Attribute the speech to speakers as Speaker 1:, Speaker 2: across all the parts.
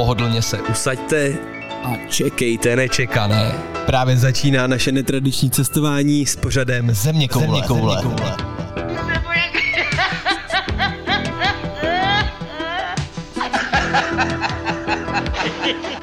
Speaker 1: pohodlně se usaďte a čekejte nečekané.
Speaker 2: Právě začíná naše netradiční cestování s pořadem
Speaker 1: Země koule.
Speaker 2: Země koule.
Speaker 1: Země koule.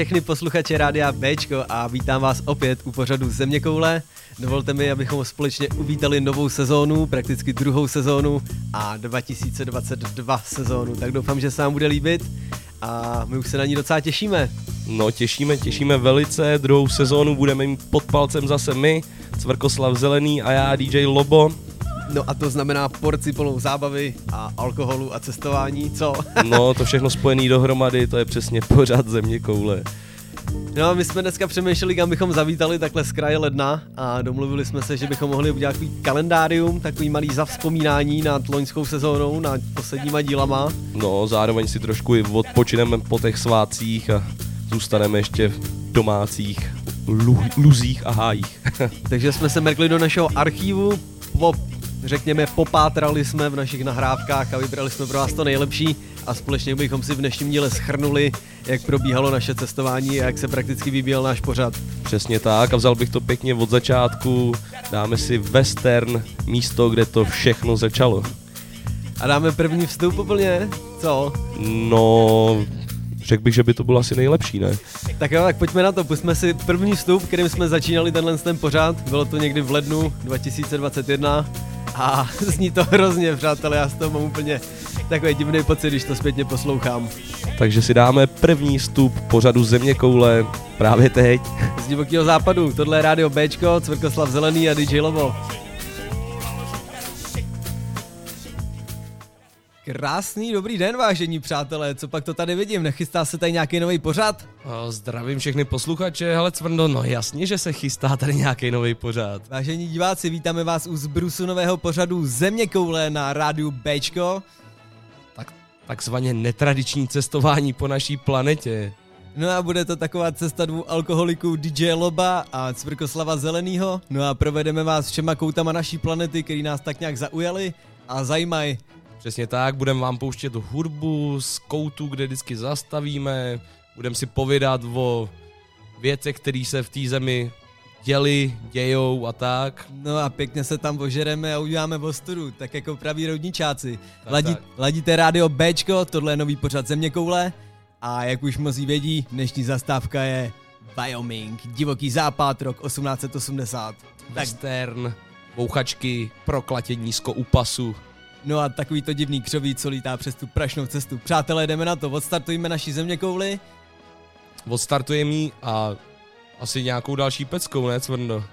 Speaker 2: všechny posluchače Rádia Bčko a vítám vás opět u pořadu Zeměkoule. Dovolte mi, abychom společně uvítali novou sezónu, prakticky druhou sezónu a 2022 sezónu, tak doufám, že se vám bude líbit a my už se na ní docela těšíme.
Speaker 1: No těšíme, těšíme velice, druhou sezónu budeme mít pod palcem zase my, Cvrkoslav Zelený a já DJ Lobo
Speaker 2: No a to znamená porci plnou zábavy a alkoholu a cestování, co?
Speaker 1: no, to všechno spojené dohromady, to je přesně pořád země koule.
Speaker 2: No a my jsme dneska přemýšleli, kam bychom zavítali takhle z kraje ledna a domluvili jsme se, že bychom mohli udělat takový kalendárium, takový malý zavzpomínání nad loňskou sezónou, nad posledníma dílama.
Speaker 1: No, zároveň si trošku i odpočineme po těch svácích a zůstaneme ještě v domácích lu- luzích a hájích.
Speaker 2: Takže jsme se mrkli do našeho archivu řekněme, popátrali jsme v našich nahrávkách a vybrali jsme pro vás to nejlepší a společně bychom si v dnešním díle schrnuli, jak probíhalo naše cestování a jak se prakticky vybíjel náš pořad.
Speaker 1: Přesně tak a vzal bych to pěkně od začátku, dáme si western, místo, kde to všechno začalo.
Speaker 2: A dáme první vstup úplně, co?
Speaker 1: No, řekl bych, že by to bylo asi nejlepší, ne?
Speaker 2: Tak jo, tak pojďme na to, pusme si první vstup, kterým jsme začínali tenhle ten pořád, bylo to někdy v lednu 2021 a zní to hrozně, přátelé, já z toho mám úplně takový divný pocit, když to zpětně poslouchám.
Speaker 3: Takže si dáme první stup pořadu Země koule právě teď.
Speaker 2: Z divokého západu, tohle je Rádio Bčko, Cvrkoslav Zelený a DJ Lobo. Krásný dobrý den, vážení přátelé, co pak to tady vidím, nechystá se tady nějaký nový pořad?
Speaker 3: O, zdravím všechny posluchače, hele Cvrndo, no jasně, že se chystá tady nějaký nový pořad.
Speaker 2: Vážení diváci, vítáme vás u zbrusu nového pořadu Země koule na rádiu Bčko.
Speaker 3: Tak, takzvaně netradiční cestování po naší planetě.
Speaker 2: No a bude to taková cesta dvou alkoholiků DJ Loba a Cvrkoslava Zelenýho. No a provedeme vás všema koutama naší planety, který nás tak nějak zaujaly a zajímají.
Speaker 3: Přesně tak, budeme vám pouštět hudbu z koutu, kde vždycky zastavíme, budeme si povídat o věcech, které se v té zemi děli, dějou a tak.
Speaker 2: No a pěkně se tam ožereme a uděláme ostudu, tak jako praví rodničáci.
Speaker 3: Tak,
Speaker 2: Ladí,
Speaker 3: tak.
Speaker 2: ladíte rádio Bčko, tohle je nový pořad Země koule. A jak už mnozí vědí, dnešní zastávka je Wyoming, divoký západ, rok 1880. Tak,
Speaker 3: Western, bouchačky, proklatě nízko u pasu.
Speaker 2: No a takový to divný křoví, co lítá přes tu prašnou cestu. Přátelé, jdeme na to, odstartujeme naši země kouli.
Speaker 3: Odstartujeme jí a asi nějakou další peckou, ne Cvrndo?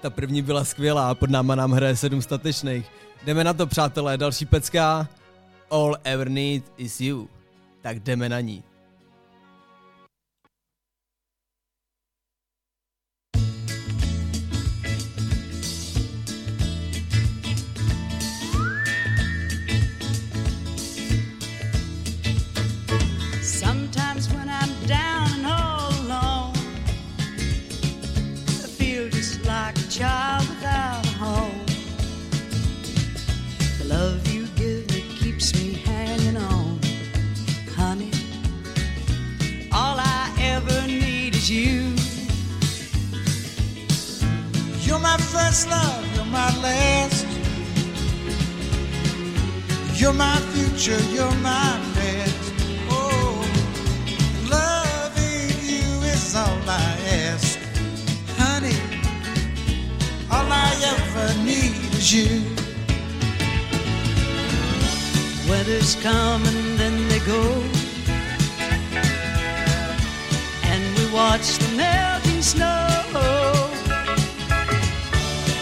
Speaker 2: Ta první byla skvělá, pod náma nám hraje sedm statečných. Jdeme na to, přátelé, další pecka. All ever need is you. Tak jdeme na ní.
Speaker 4: You.
Speaker 5: You're my first love, you're my last. You're my future, you're my past. Oh, loving you is all I ask. Honey, all I ever need is you.
Speaker 4: Weather's come and then they go. Watch the melting snow.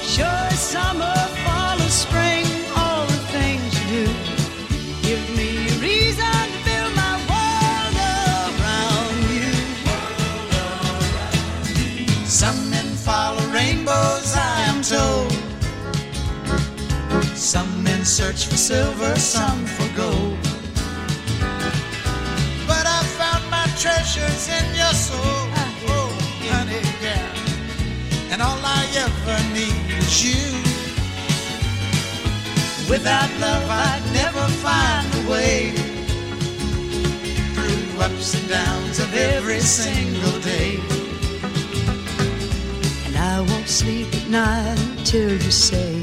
Speaker 4: Sure, summer, fall, or spring, all the things you do give me a reason to build my world around you.
Speaker 5: Some men follow rainbows, I am told. Some men search for silver, some for gold. But I found my treasures in your soul. And all I ever need is you. Without love, I'd never find a way through ups and downs of every single day.
Speaker 4: And I won't sleep at night until you say,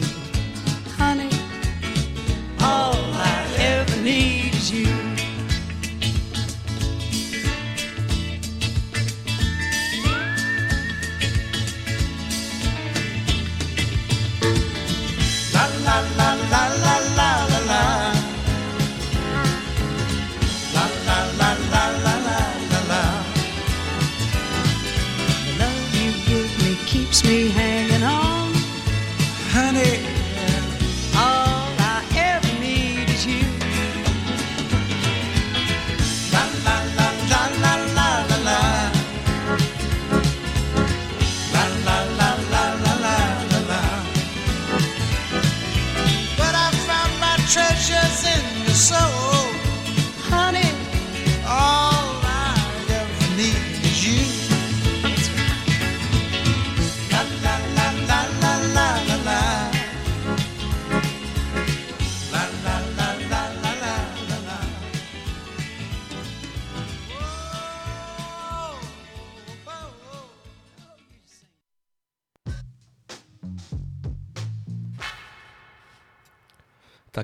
Speaker 4: honey, all I ever need is you.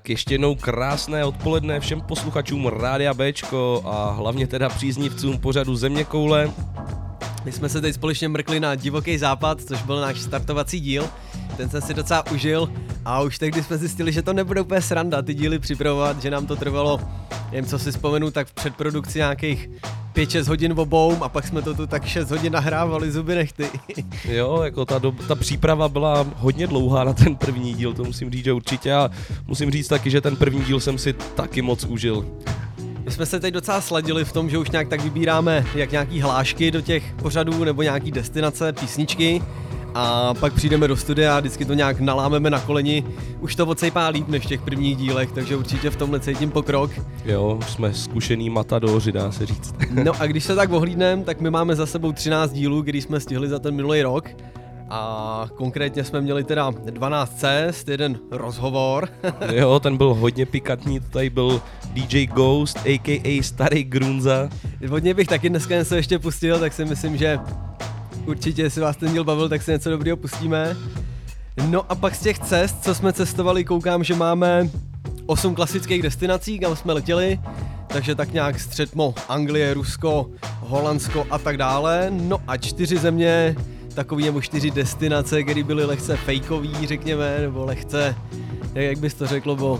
Speaker 3: Ještě jednou krásné odpoledne všem posluchačům Rádia Bčko a hlavně teda příznivcům pořadu Země koule.
Speaker 2: My jsme se teď společně mrkli na Divoký západ, což byl náš startovací díl. Ten jsem si docela užil A už tehdy jsme zjistili, že to nebude úplně sranda ty díly připravovat, že nám to trvalo, jen co si vzpomenu, tak v předprodukci nějakých 5-6 hodin obou a pak jsme to tu tak 6 hodin nahrávali zuby nechty.
Speaker 3: Jo, jako ta, dob, ta příprava byla hodně dlouhá na ten první díl, to musím říct, že určitě a musím říct taky, že ten první díl jsem si taky moc užil.
Speaker 2: My jsme se teď docela sladili v tom, že už nějak tak vybíráme jak nějaký hlášky do těch pořadů nebo nějaký destinace, písničky a pak přijdeme do studia a vždycky to nějak nalámeme na koleni. Už to odsejpá líp než v těch prvních dílech, takže určitě v tomhle cítím pokrok.
Speaker 3: Jo, už jsme zkušený matadoři, dá se říct.
Speaker 2: No a když se tak ohlídneme, tak my máme za sebou 13 dílů, který jsme stihli za ten minulý rok. A konkrétně jsme měli teda 12 cest, jeden rozhovor.
Speaker 3: Jo, ten byl hodně pikantní, to tady byl DJ Ghost, a.k.a. Starý Grunza.
Speaker 2: Od něj bych taky dneska něco ještě pustil, tak si myslím, že určitě, jestli vás ten díl bavil, tak si něco dobrého pustíme. No a pak z těch cest, co jsme cestovali, koukám, že máme 8 klasických destinací, kam jsme letěli, takže tak nějak středmo Anglie, Rusko, Holandsko a tak dále. No a čtyři země, takový nebo čtyři destinace, které byly lehce fejkový, řekněme, nebo lehce, jak, jak bys to řekl, bo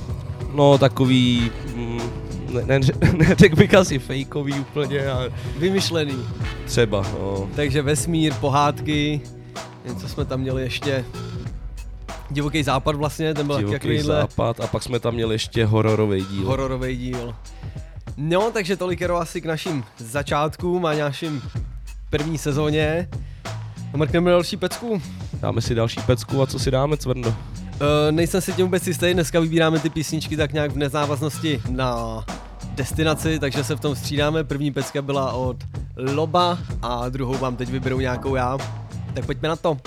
Speaker 3: No, takový, mm, neřekl bych asi fejkový úplně, ale
Speaker 2: vymyšlený.
Speaker 3: třeba, no.
Speaker 2: Takže vesmír, pohádky, něco jsme tam měli ještě. Divoký západ vlastně, ten byl
Speaker 3: Divoký západ a pak jsme tam měli ještě hororový díl.
Speaker 2: hororový díl. No, takže tolik jenom asi k našim začátkům a našim první sezóně. A mrkneme další pecku.
Speaker 3: Dáme si další pecku a co si dáme, Cvrndo?
Speaker 2: Uh, nejsem si tím vůbec jistý, dneska vybíráme ty písničky tak nějak v nezávaznosti na destinaci, takže se v tom střídáme. První pecka byla od Loba a druhou vám teď vyberu nějakou já. Tak pojďme na to.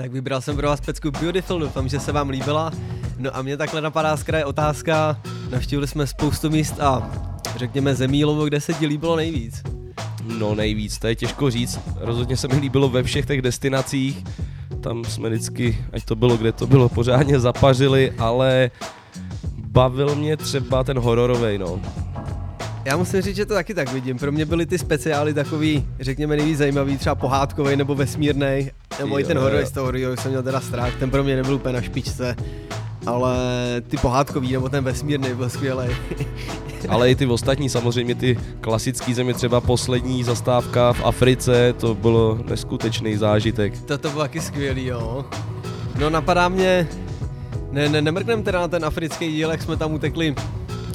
Speaker 2: Tak vybral jsem pro vás pecku Beautiful, doufám, že se vám líbila. No a mě takhle napadá z kraje otázka, navštívili jsme spoustu míst a řekněme Zemílovo, kde se ti líbilo nejvíc.
Speaker 3: No nejvíc, to je těžko říct. Rozhodně se mi líbilo ve všech těch destinacích. Tam jsme vždycky, ať to bylo kde to bylo, pořádně zapařili, ale bavil mě třeba ten hororovej, no.
Speaker 2: Já musím říct, že to taky tak vidím. Pro mě byly ty speciály takový, řekněme, nejvíc zajímavý, třeba pohádkový nebo vesmírný. Nebo i ten
Speaker 3: Jo,
Speaker 2: horor
Speaker 3: jo.
Speaker 2: z toho horor jsem měl teda strach, ten pro mě nebyl úplně na špičce. Ale ty pohádkový nebo ten vesmírný byl skvělý.
Speaker 3: Ale i ty ostatní, samozřejmě ty klasické země, třeba poslední zastávka v Africe, to bylo neskutečný zážitek.
Speaker 2: to, to bylo taky skvělý, jo. No napadá mě, ne, ne, nemrknem teda na ten africký díl, jak jsme tam utekli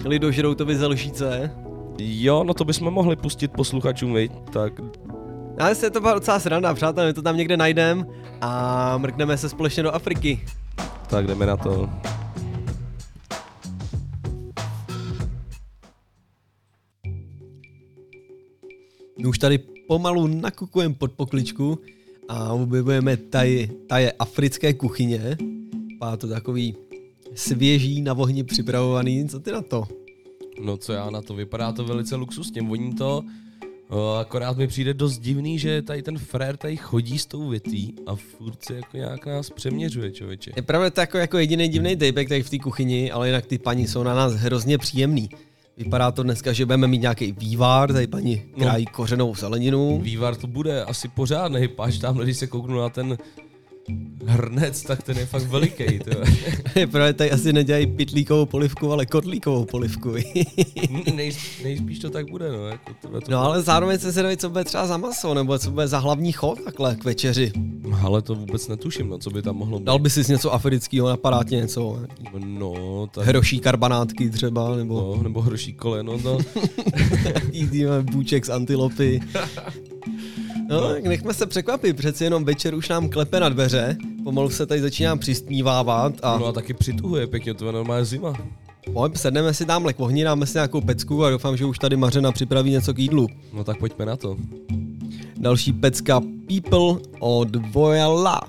Speaker 2: Lidožroutovi ze Lžíce.
Speaker 3: Jo, no to bychom mohli pustit posluchačům, viď? Tak
Speaker 2: Ale se to byla docela sranda, přátelé, my to tam někde najdem a mrkneme se společně do Afriky.
Speaker 3: Tak jdeme na to.
Speaker 2: My už tady pomalu nakukujeme pod pokličku a objevujeme tady, tady africké kuchyně. Má to takový svěží na ohni připravovaný, co ty na to?
Speaker 3: No co já na to, vypadá to velice luxusně, voní to, akorát mi přijde dost divný, že tady ten frér tady chodí s tou větví a furt se jako nějak nás přeměřuje, člověče.
Speaker 2: Je pravda to jako, jako jediný divný dejbek tady v té kuchyni, ale jinak ty paní jsou na nás hrozně příjemný. Vypadá to dneska, že budeme mít nějaký vývar, tady paní
Speaker 3: No.
Speaker 2: krájí kořenovou zeleninu.
Speaker 3: Vývar to bude asi pořádný, páč tam, když se kouknu na ten hrnec, tak ten je fakt veliký. To.
Speaker 2: Je pravda, tady asi nedělají pitlíkovou polivku, ale kotlíkovou polivku.
Speaker 3: Nej, nejspíš to tak bude, no. Jako to
Speaker 2: no ale zároveň se zvědavý, co bude třeba za maso, nebo co bude za hlavní chod takhle k večeři.
Speaker 3: Ale to vůbec netuším, no, co by tam mohlo být.
Speaker 2: Dal by si něco afrického, napadá ti něco?
Speaker 3: No, tak...
Speaker 2: Hroší karbanátky třeba, nebo
Speaker 3: No, nebo hroší koleno, no.
Speaker 2: jízdíme bůček z antilopy. No, tak nechme se překvapit, přeci jenom večer už nám klepe na dveře, pomalu se tady začíná přistnívávat a
Speaker 3: No a taky přituhuje pěkně, to je normálně zima.
Speaker 2: pojď, sedneme si tamhle k ohni, dáme si nějakou pecku a doufám, že už tady Mařena připraví něco k jídlu.
Speaker 3: No tak pojďme na to.
Speaker 2: Další pecka People od Voyala.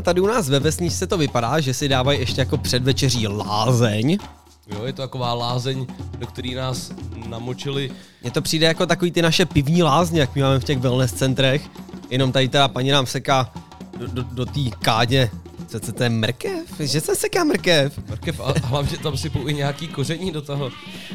Speaker 2: A tady u nás ve vesničce to vypadá, že si dávají ještě jako předvečeří lázeň.
Speaker 3: Jo, je to taková lázeň, do který nás namočili.
Speaker 2: Mně to přijde jako takový ty naše pivní lázně, jak my máme v těch wellness centrech. Jenom tady ta paní nám seká do, do, do té kádě. Co, co to je mrkev? Že se seká mrkev?
Speaker 3: Mrkev a hlavně tam sypou i nějaký koření do toho.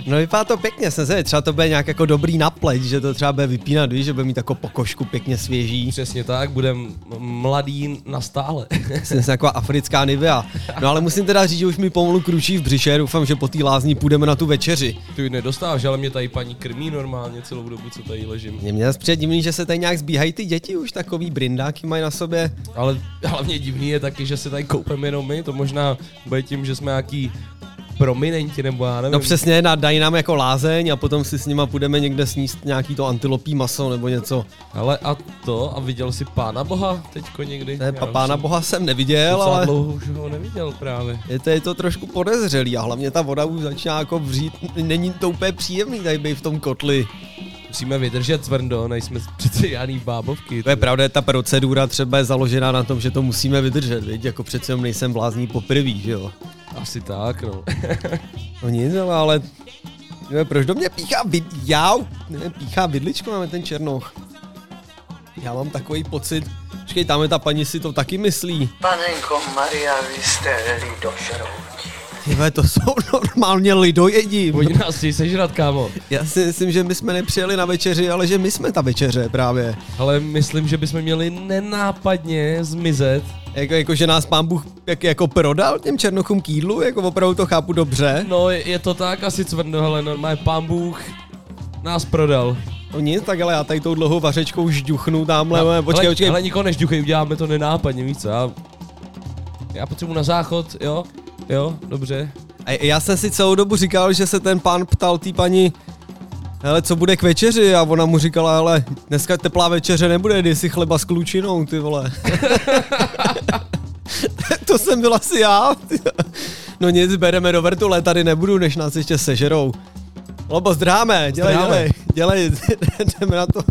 Speaker 2: No vypadá to pěkně, jsem se, třeba to bude nějak jako dobrý na pleť, že to třeba bude vypínat, víš, že bude mít takovou pokožku pěkně svěží.
Speaker 3: Přesně tak, budem mladý na stále.
Speaker 2: Jsem se taková africká nivea. No ale musím teda říct, že už mi pomalu kručí v břiše, doufám, že po té lázni půjdeme na tu večeři.
Speaker 3: Ty ji nedostáváš, ale mě tady paní krmí normálně celou dobu, co tady ležím.
Speaker 2: Mě mě přijde divný, že se tady nějak zbíhají ty děti už, takový brindáky mají na sobě.
Speaker 3: Ale hlavně divný je taky, že se tady koupeme jenom my, to možná bude tím, že jsme nějaký prominenti, nebo já nevím.
Speaker 2: No přesně, na- dají nám jako lázeň a potom si s nima půjdeme někde sníst nějaký to antilopí maso nebo něco.
Speaker 3: Ale a to, a viděl jsi pána boha teďko někdy?
Speaker 2: Ne,
Speaker 3: Já
Speaker 2: pa, pána
Speaker 3: jsem
Speaker 2: boha jsem neviděl, ale
Speaker 3: dlouho už ho neviděl právě.
Speaker 2: je to, je to trošku podezřelý a hlavně ta voda už začíná jako vřít. Není to úplně příjemný tady být v tom kotli.
Speaker 3: Musíme vydržet tvrdo, nejsme přece žádný bábovky.
Speaker 2: To je pravda, ta procedura třeba je založená na tom, že to musíme vydržet, viď? jako přece jenom nejsem blázní poprvý, že jo.
Speaker 3: Asi tak, no.
Speaker 2: No nic, ale, ale jo, proč do mě píchá vid... Já, ne, píchá vidličko, máme ten černoch. Já mám takový pocit, počkej, tam je ta paní si to taky myslí.
Speaker 6: Panenko Maria, vy jste lidožrouti.
Speaker 2: Tyhle, to jsou normálně lidojedi.
Speaker 3: Oni nás chtějí sežrat, kámo.
Speaker 2: Já si myslím, že my jsme nepřijeli na večeři, ale že my jsme ta večeře právě.
Speaker 3: Ale myslím, že bychom měli nenápadně zmizet.
Speaker 2: Jako, jako že nás pán Bůh jak, jako prodal těm černochům k jídlu, jako opravdu to chápu dobře.
Speaker 3: No, je, to tak asi cvrno, ale normálně pán Bůh nás prodal.
Speaker 2: No nic, tak ale já tady tou dlouhou vařečkou žduchnu tamhle, no, počkej,
Speaker 3: ale,
Speaker 2: počkej.
Speaker 3: ale nikoho nežduchej, uděláme to nenápadně, víš co? Já, já potřebuji na záchod, jo? Jo, dobře.
Speaker 2: A já jsem si celou dobu říkal, že se ten pán ptal té paní, hele, co bude k večeři? A ona mu říkala, ale dneska teplá večeře nebude, jdi si chleba s klučinou, ty vole. to jsem byl asi já. no nic, bereme do vrtule, tady nebudu, než nás ještě sežerou. Lobo, zdráme, dělej,
Speaker 3: Zdráme.
Speaker 2: dělej, dělej, jdeme na to.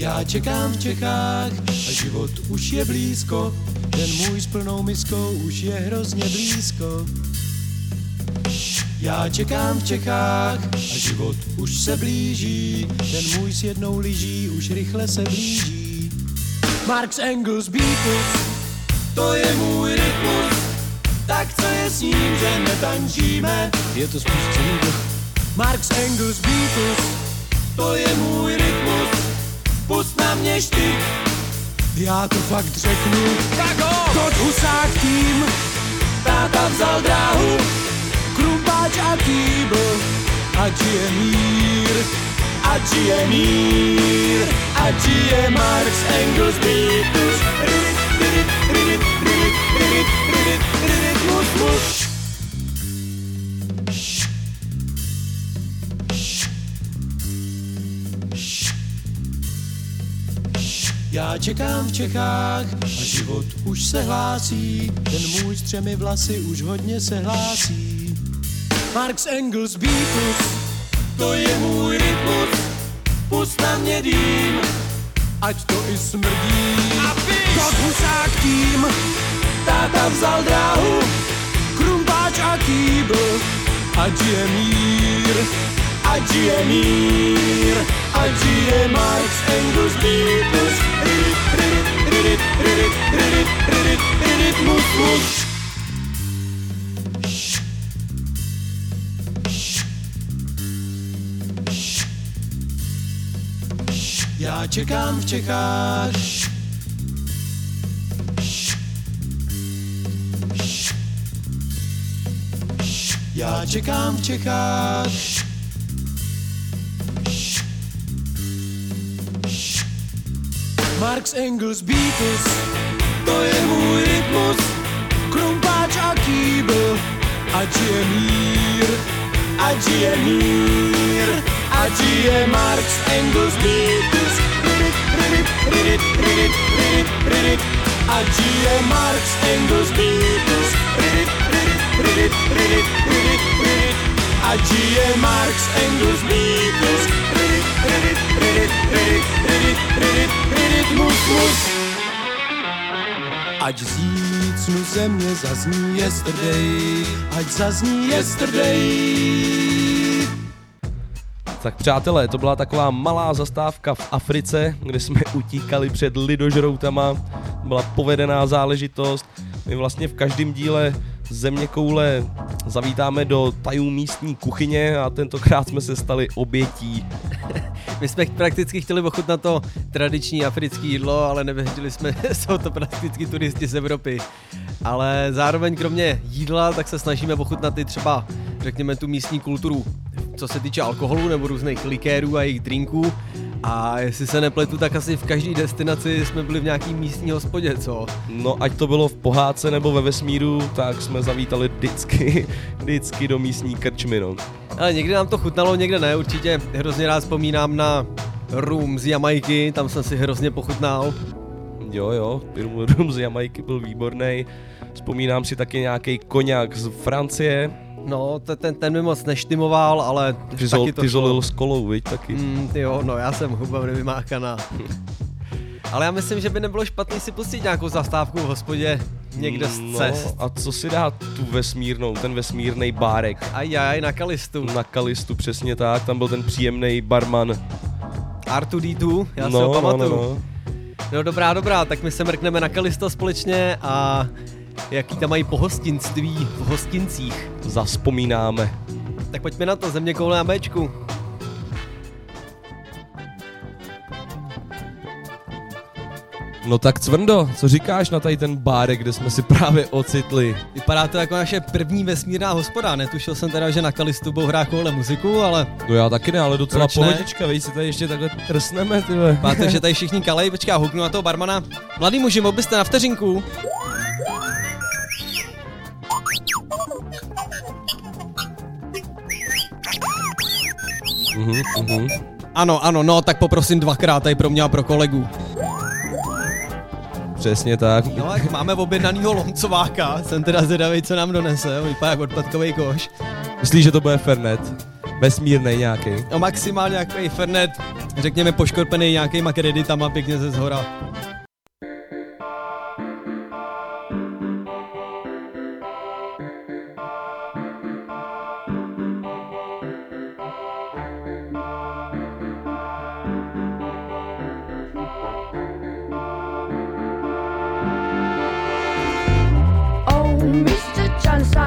Speaker 7: Já čekám v Čechách a život už je blízko, ten můj s plnou miskou už je hrozně blízko. Já čekám v Čechách a život už se blíží, ten můj s jednou lyží už rychle se blíží. Marx Engels Beatles, to je můj rytmus, tak co je s ním, že netančíme? Je to spíš celý Marx Engels Beatles, to je můj rytmus, pust na mě štyk. Já to fakt řeknu, tak ho! Kot Husák tým, táta vzal dráhu, krumpáč a kýbl, ať je mír, ať je mír, ať je Marx, Engels, Beatles, ridit, ridit, ridit, ridit, ridit, ridit, ridit, mus, mus. Já čekám v Čechách a život už se hlásí, ten můj s třemi vlasy už hodně se hlásí. Marx Engels Beatles, to je můj rytmus, pust na mě dým, ať to i smrdí. Kot Husák tím, táta vzal dráhu, krumpáč a kýbl, ať je mír, ať je mír, ať je Marx Engels Beatles, ridit, ridit, ridit, ridit, ridit, mus, mus. Já čekám v Čechách. Já čekám Marx Engels Beatles, to je můj rytmus, krumpáč a kýbl, ať je mír, ať žije mír, ať žije Marx, Engels, Beatles, ridit, ridit, ridit, ridit, ridit, ridit, ať žije Marx, Engels, Beatles, ridit, ridit, ridit, ridit, ridit, ridit, ať žije Marx, Engels, Beatles, Ať zícnu země zazní yesterday, ať zazní yesterday.
Speaker 3: Tak přátelé, to byla taková malá zastávka v Africe, kde jsme utíkali před lidožroutama. Byla povedená záležitost. My vlastně v každém díle země koule zavítáme do tajů místní kuchyně a tentokrát jsme se stali obětí.
Speaker 2: My jsme prakticky chtěli ochutnat to tradiční africké jídlo, ale nevěděli jsme, jsou to prakticky turisti z Evropy. Ale zároveň kromě jídla, tak se snažíme ochutnat i třeba, řekněme, tu místní kulturu, co se týče alkoholu nebo různých likérů a jejich drinků. A jestli se nepletu, tak asi v každé destinaci jsme byli v nějaký místní hospodě, co?
Speaker 3: No ať to bylo v pohádce nebo ve vesmíru, tak jsme zavítali vždycky, vždycky do místní krčmy, no.
Speaker 2: Ale někdy nám to chutnalo, někde ne, určitě hrozně rád vzpomínám na rum z Jamajky, tam jsem si hrozně pochutnal.
Speaker 3: Jo, jo, rum, rum z Jamajky byl výborný. Vzpomínám si taky nějaký koněk z Francie.
Speaker 2: No, te- ten, ten mi moc neštimoval, ale
Speaker 3: Ty, zol,
Speaker 2: taky to
Speaker 3: ty
Speaker 2: šlo.
Speaker 3: zolil s kolou, viď, taky.
Speaker 2: Mm, ty jo, no já jsem huba nevymáchaná. Ale já myslím, že by nebylo špatný si pustit nějakou zastávku v hospodě někde z
Speaker 3: no,
Speaker 2: cest.
Speaker 3: a co si dá tu vesmírnou, ten vesmírný bárek?
Speaker 2: Ajaj, na Kalistu.
Speaker 3: Na Kalistu, přesně tak, tam byl ten příjemný barman.
Speaker 2: R2D2, já si
Speaker 3: no,
Speaker 2: ho pamatuju.
Speaker 3: no,
Speaker 2: No,
Speaker 3: no, no.
Speaker 2: no dobrá, dobrá, tak my se mrkneme na Kalisto společně a jaký tam mají pohostinství v hostincích.
Speaker 3: Zaspomínáme.
Speaker 2: Tak pojďme na to, země koule na Bčku.
Speaker 3: No tak Cvrndo, co říkáš na tady ten bárek, kde jsme si právě ocitli?
Speaker 2: Vypadá to jako naše první vesmírná hospoda, netušil jsem teda, že na Kalistu budou hrát koule muziku, ale
Speaker 3: No já taky ne, ale docela
Speaker 2: Proč
Speaker 3: pohodička, víš, si tady ještě takhle trsneme, ty.
Speaker 2: Máte, že tady všichni kalej, počká, huknu na toho barmana. Mladý muži, mohl byste na vteřinku?
Speaker 3: Mhm, mhm.
Speaker 2: Ano, ano, no, tak poprosím dvakrát tady pro mě a pro kolegu.
Speaker 3: Přesně tak.
Speaker 2: No, jak máme objednanýho lomcováka, jsem teda zvědavý, co nám donese, on vypadá jako odpadkový koš.
Speaker 3: Myslíš, že to bude Fernet? Vesmírnej nějaký.
Speaker 2: No maximálně nějaký Fernet, řekněme poškorpený nějakýma kreditama pěkně ze zhora.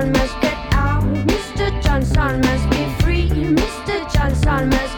Speaker 8: Johnson must get out. Mr. Johnson must be free. Mr. Johnson must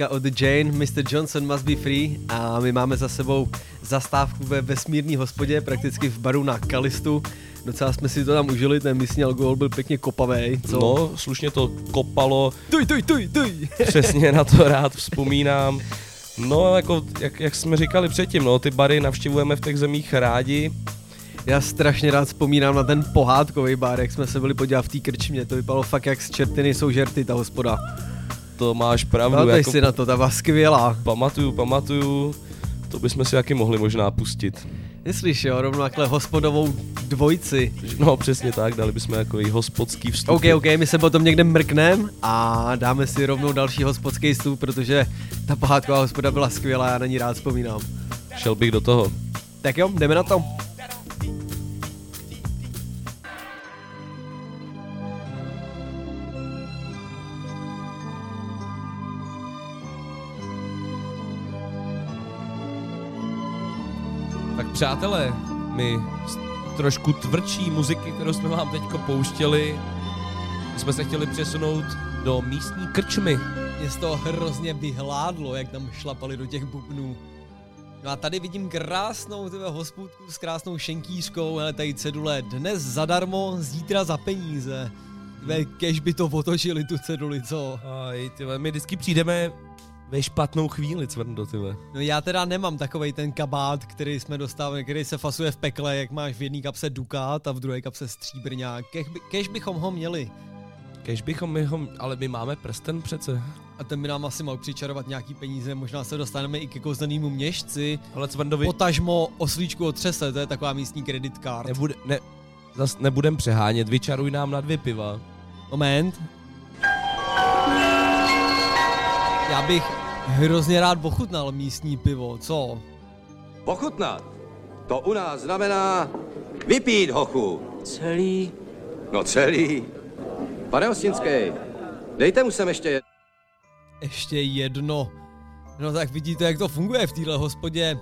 Speaker 2: pecka od Jane, Mr. Johnson must be free a my máme za sebou zastávku ve vesmírné hospodě, prakticky v baru na Kalistu. Docela jsme si to tam užili, ten místní alkohol byl pěkně kopavý. Co?
Speaker 3: No, slušně to kopalo,
Speaker 2: Tuj, tuj, tuj, tuj.
Speaker 3: přesně na to rád vzpomínám. No, jako, jak, jak jsme říkali předtím, no, ty bary navštěvujeme v těch zemích rádi.
Speaker 2: Já strašně rád vzpomínám na ten pohádkový bar, jak jsme se byli podívat v té krčmě, to vypadalo fakt jak z čertiny jsou žerty ta hospoda.
Speaker 3: To máš pravdu,
Speaker 2: Pamatuješ
Speaker 3: jako
Speaker 2: si na to, ta byla skvělá.
Speaker 3: pamatuju, pamatuju. To bychom si taky mohli možná pustit.
Speaker 2: Myslíš jo, rovnou takhle hospodovou dvojici.
Speaker 3: No, přesně tak, dali bychom jako i hospodský vstup.
Speaker 2: OK, OK, my se potom někde mrknem a dáme si rovnou další hospodský stůl, protože ta pohádková hospoda byla skvělá, já na ní rád vzpomínám.
Speaker 3: Šel bych do toho.
Speaker 2: Tak jo, jdeme na to.
Speaker 3: Přátelé, my trošku tvrdší muziky, kterou jsme vám teďko pouštěli, jsme se chtěli přesunout do místní krčmy.
Speaker 2: Mě z toho hrozně vyhládlo, jak tam šlapali do těch bubnů. No a tady vidím krásnou tyhle hospůdku s krásnou šenkýřkou, ale tady cedule dnes zadarmo, zítra za peníze. Tyhle, kež by to otočili tu ceduli, co?
Speaker 3: Aj, tyhle, my vždycky přijdeme ve špatnou chvíli, cvrndo, tyhle.
Speaker 2: No já teda nemám takovej ten kabát, který jsme dostávali, který se fasuje v pekle, jak máš v jedné kapse dukát a v druhé kapse stříbrňák. Kež, by, kež bychom ho měli.
Speaker 3: Kež bychom my ho, ale my máme prsten přece.
Speaker 2: A ten by nám asi mohl přičarovat nějaký peníze, možná se dostaneme i ke kouzelnému měšci.
Speaker 3: Ale cvrndovi
Speaker 2: Potažmo oslíčku otřese, to je taková místní credit card.
Speaker 3: nebude, ne, zas nebudem přehánět, vyčaruj nám na dvě piva.
Speaker 2: Moment. Já bych hrozně rád ochutnal místní pivo, co?
Speaker 9: Pochutnat. To u nás znamená vypít hochu.
Speaker 6: Celý
Speaker 9: No celý. Pane Ostinský, dejte mu sem ještě jedno.
Speaker 2: Ještě jedno. No tak vidíte, jak to funguje v téhle hospodě.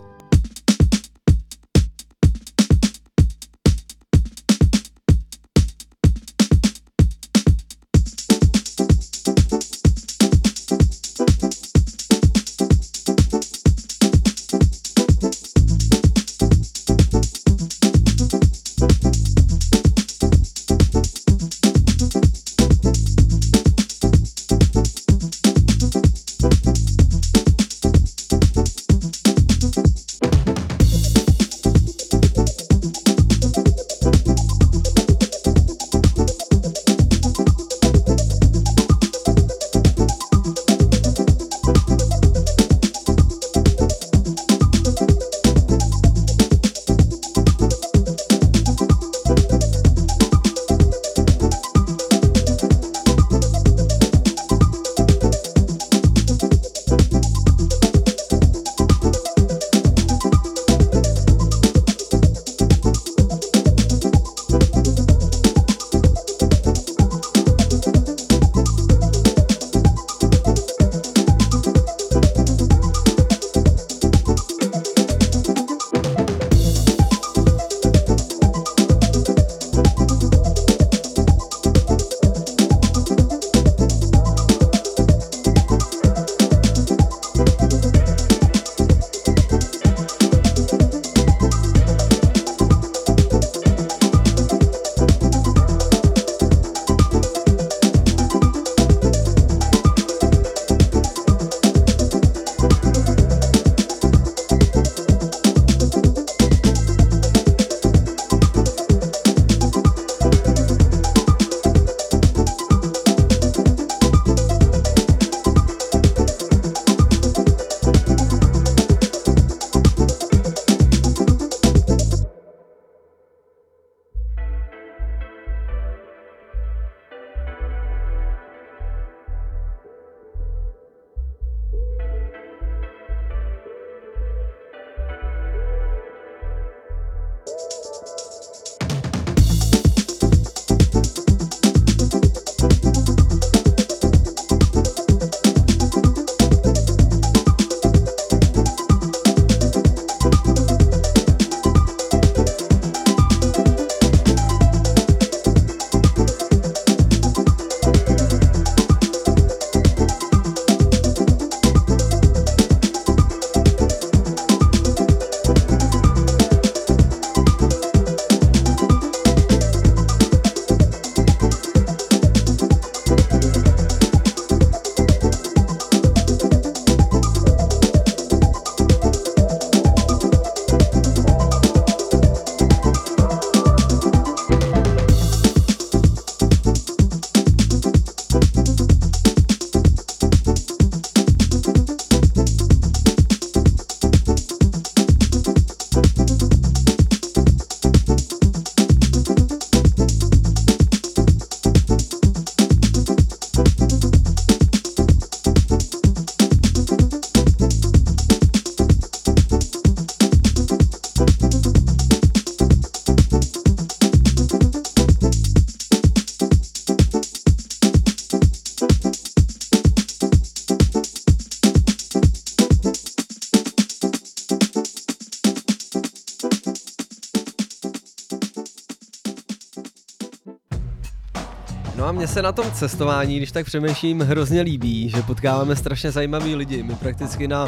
Speaker 2: Se na tom cestování, když tak přemýšlím, hrozně líbí, že potkáváme strašně zajímavý lidi. My prakticky na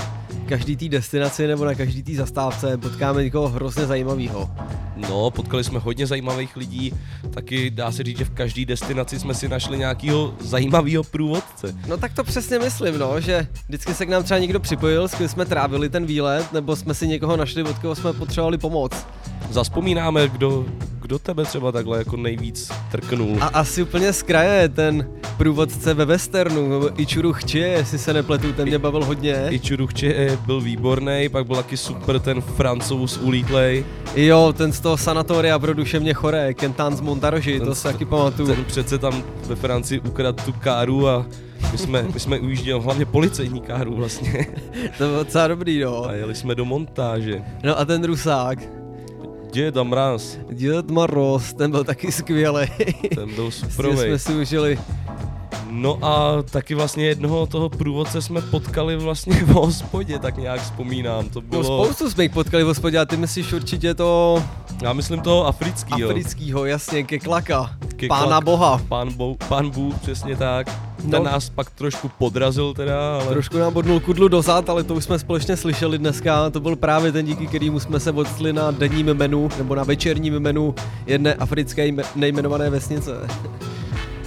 Speaker 2: každý té destinaci nebo na každý té zastávce potkáme někoho hrozně zajímavého.
Speaker 3: No, potkali jsme hodně zajímavých lidí, taky dá se říct, že v každé destinaci jsme si našli nějakého zajímavého průvodce.
Speaker 2: No tak to přesně myslím, no, že vždycky se k nám třeba někdo připojil, s kým jsme trávili ten výlet, nebo jsme si někoho našli, od koho jsme potřebovali pomoc.
Speaker 3: Zaspomínáme, kdo, kdo tebe třeba takhle jako nejvíc trknul.
Speaker 2: A asi úplně z kraje ten průvodce ve westernu, Ichuru Chče, jestli se nepletu, ten mě bavil hodně.
Speaker 3: I Čuruchče byl výborný, pak byl taky super ten francouz ulítlej.
Speaker 2: Jo, ten z toho sanatoria pro duševně choré, Kentan z Montaroži, to
Speaker 3: Ten-
Speaker 2: si taky pamatuju.
Speaker 3: Ten přece tam ve Francii ukradl tu káru a my jsme, my jsme ujížděli hlavně policejní káru vlastně.
Speaker 2: To bylo docela dobrý, no.
Speaker 3: A jeli jsme do montáže.
Speaker 2: No a ten Rusák,
Speaker 3: Děda Mraz,
Speaker 2: Děd Maros, ten byl taky skvělý.
Speaker 3: ten byl superovej.
Speaker 2: jsme si užili.
Speaker 3: No a taky vlastně jednoho toho průvodce jsme potkali vlastně v hospodě, tak nějak vzpomínám. To
Speaker 2: No,
Speaker 3: bylo,
Speaker 2: spoustu jsme jich potkali v hospodě a ty myslíš určitě to
Speaker 3: já myslím toho africkýho.
Speaker 2: africkýho, jasně, ke klaka.
Speaker 3: Ke
Speaker 2: Pána
Speaker 3: klak-
Speaker 2: boha.
Speaker 3: Pán, Bo, pán Bůh, přesně tak. Ten
Speaker 2: No.
Speaker 3: nás pak trošku podrazil teda, ale...
Speaker 2: Trošku nám bodnul kudlu dozad, ale to už jsme společně slyšeli dneska. To byl právě ten, díky kterému jsme se odstli na denním menu, nebo na večerním menu jedné africké jme- nejmenované vesnice.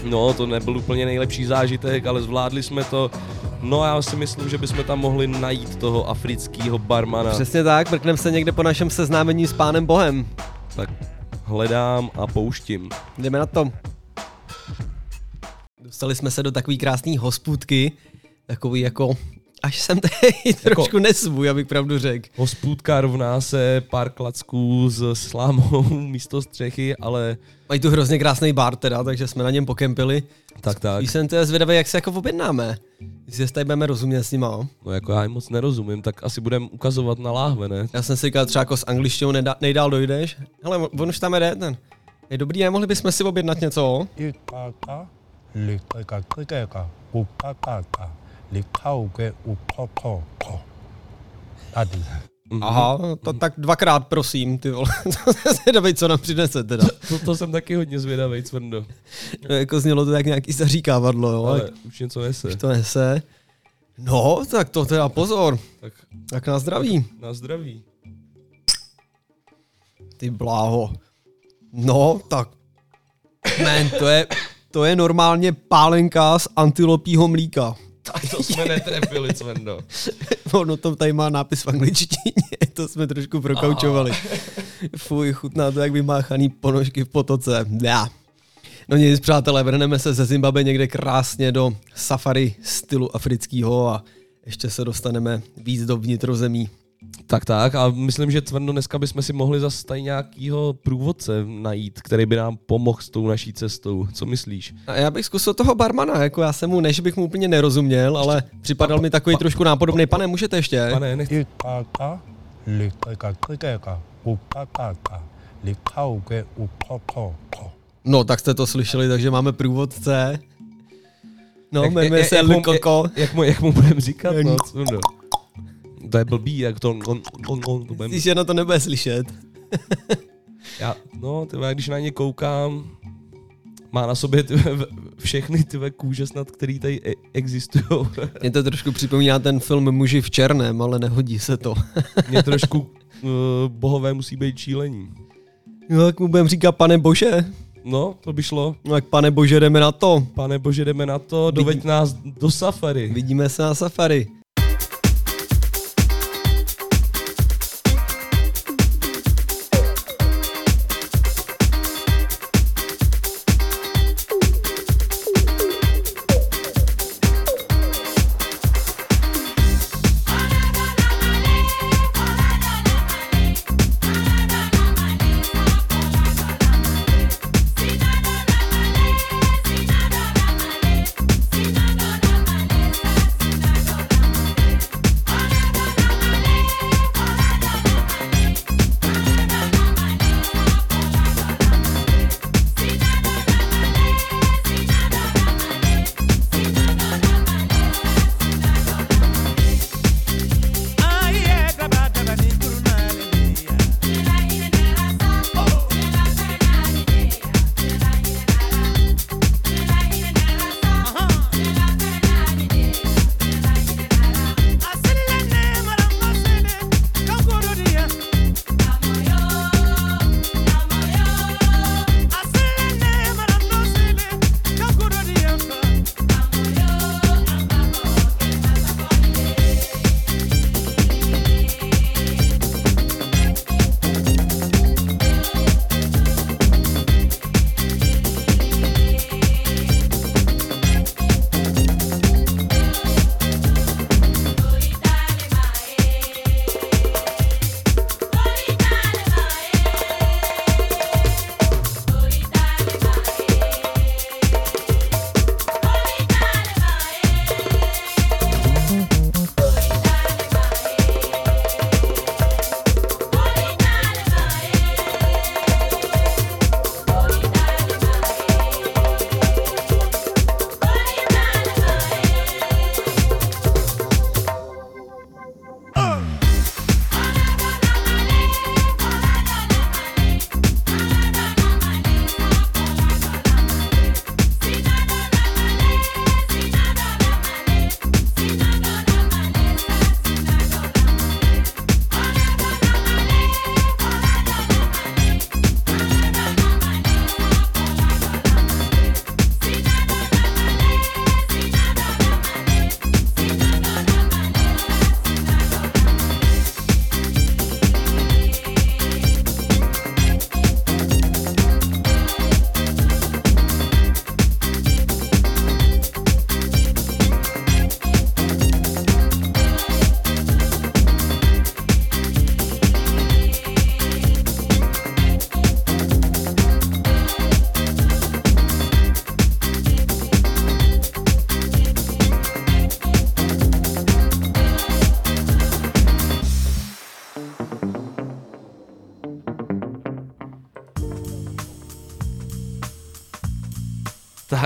Speaker 3: No, to nebyl úplně nejlepší zážitek, ale zvládli jsme to. No a já si myslím, že bychom tam mohli najít toho afrického barmana.
Speaker 2: Přesně tak, mrkneme se někde po našem seznámení s pánem bohem.
Speaker 3: Tak hledám a pouštím.
Speaker 2: Jdeme na to. Dostali jsme se do takové krásné hospůdky, takový jako, až jsem tady trošku nesvůj, abych pravdu řekl.
Speaker 3: Hospůdka rovná se pár klacků s slámou místo střechy, ale
Speaker 2: Mají tu hrozně krásný bar teda, takže jsme na něm pokempili.
Speaker 3: tak tak.
Speaker 2: Jsem teda zvědavý, jak se jako objednáme. Jestli se tady budeme rozumět s nima.
Speaker 3: No jako já jim moc nerozumím, tak asi budeme ukazovat na láhve, ne?
Speaker 2: Já jsem si říkal, třeba jako s angličtinou nejdál dojdeš. Hele, on už tam jde ten. Je dobrý, nemohli bychom si objednat něco?
Speaker 5: Ukokoko. Tady.
Speaker 3: Mhm.
Speaker 2: Aha, to tak dvakrát prosím, ty vole. Zvědavej, co nám přinese teda.
Speaker 3: To, to jsem taky hodně zvědavý, Cvrndo.
Speaker 2: No, jako znělo to tak nějaký zaříkávadlo, jo.
Speaker 3: Ale už něco nese.
Speaker 2: to nese. No, tak to teda pozor.
Speaker 3: Tak
Speaker 2: Tak na zdraví.
Speaker 3: na zdraví.
Speaker 2: Ty bláho. No, tak. Man, to je, to je normálně pálenka z antilopího mlíka.
Speaker 3: Tak to jsme netrefili, Cvrndo.
Speaker 2: Ono to tady má nápis v angličtině, to jsme trošku prokaučovali. Fuj, chutná to jak vymáchaný ponožky v potoce. Já. No nic, přátelé, vrhneme se ze Zimbabwe někde krásně do safari stylu afrického a ještě se dostaneme víc do vnitrozemí.
Speaker 3: Tak tak a myslím, že Cvrndo dneska bychom si mohli zase tady nějakýho průvodce najít, který by nám pomohl s tou naší cestou. Co myslíš?
Speaker 2: A já bych zkusil toho barmana, jako já jsem mu, než bych mu úplně nerozuměl, ale připadal mi takový trošku nápodobný. Pane, můžete ještě?
Speaker 3: Pane, nech...
Speaker 5: Ikaka, likeka, klikeka, ukakaka, likauke, ukokoko.
Speaker 2: No, tak jste to slyšeli, takže máme průvodce. No, jmenuje
Speaker 3: jak-
Speaker 2: se
Speaker 3: jak. Jak, jak mu, jak mu budeme říkat? No. To je blbý, jak to... On, on, on, to budem,
Speaker 2: že na to nebude slyšet?
Speaker 3: já, no, ty vole, když na ně koukám, má na sobě ty, vole, všechny ty kůže snad, který tady e- existují.
Speaker 2: Mě to trošku připomíná ten film Muži v černém, ale nehodí se to.
Speaker 3: Mě trošku uh, bohové musí být čílení.
Speaker 2: No, jak mu budeme říkat, pane bože?
Speaker 3: No, to by šlo.
Speaker 2: No, jak pane bože, jdeme na to.
Speaker 3: Pane bože, jdeme na to, doveď nás do safari.
Speaker 2: Vidíme se na safari.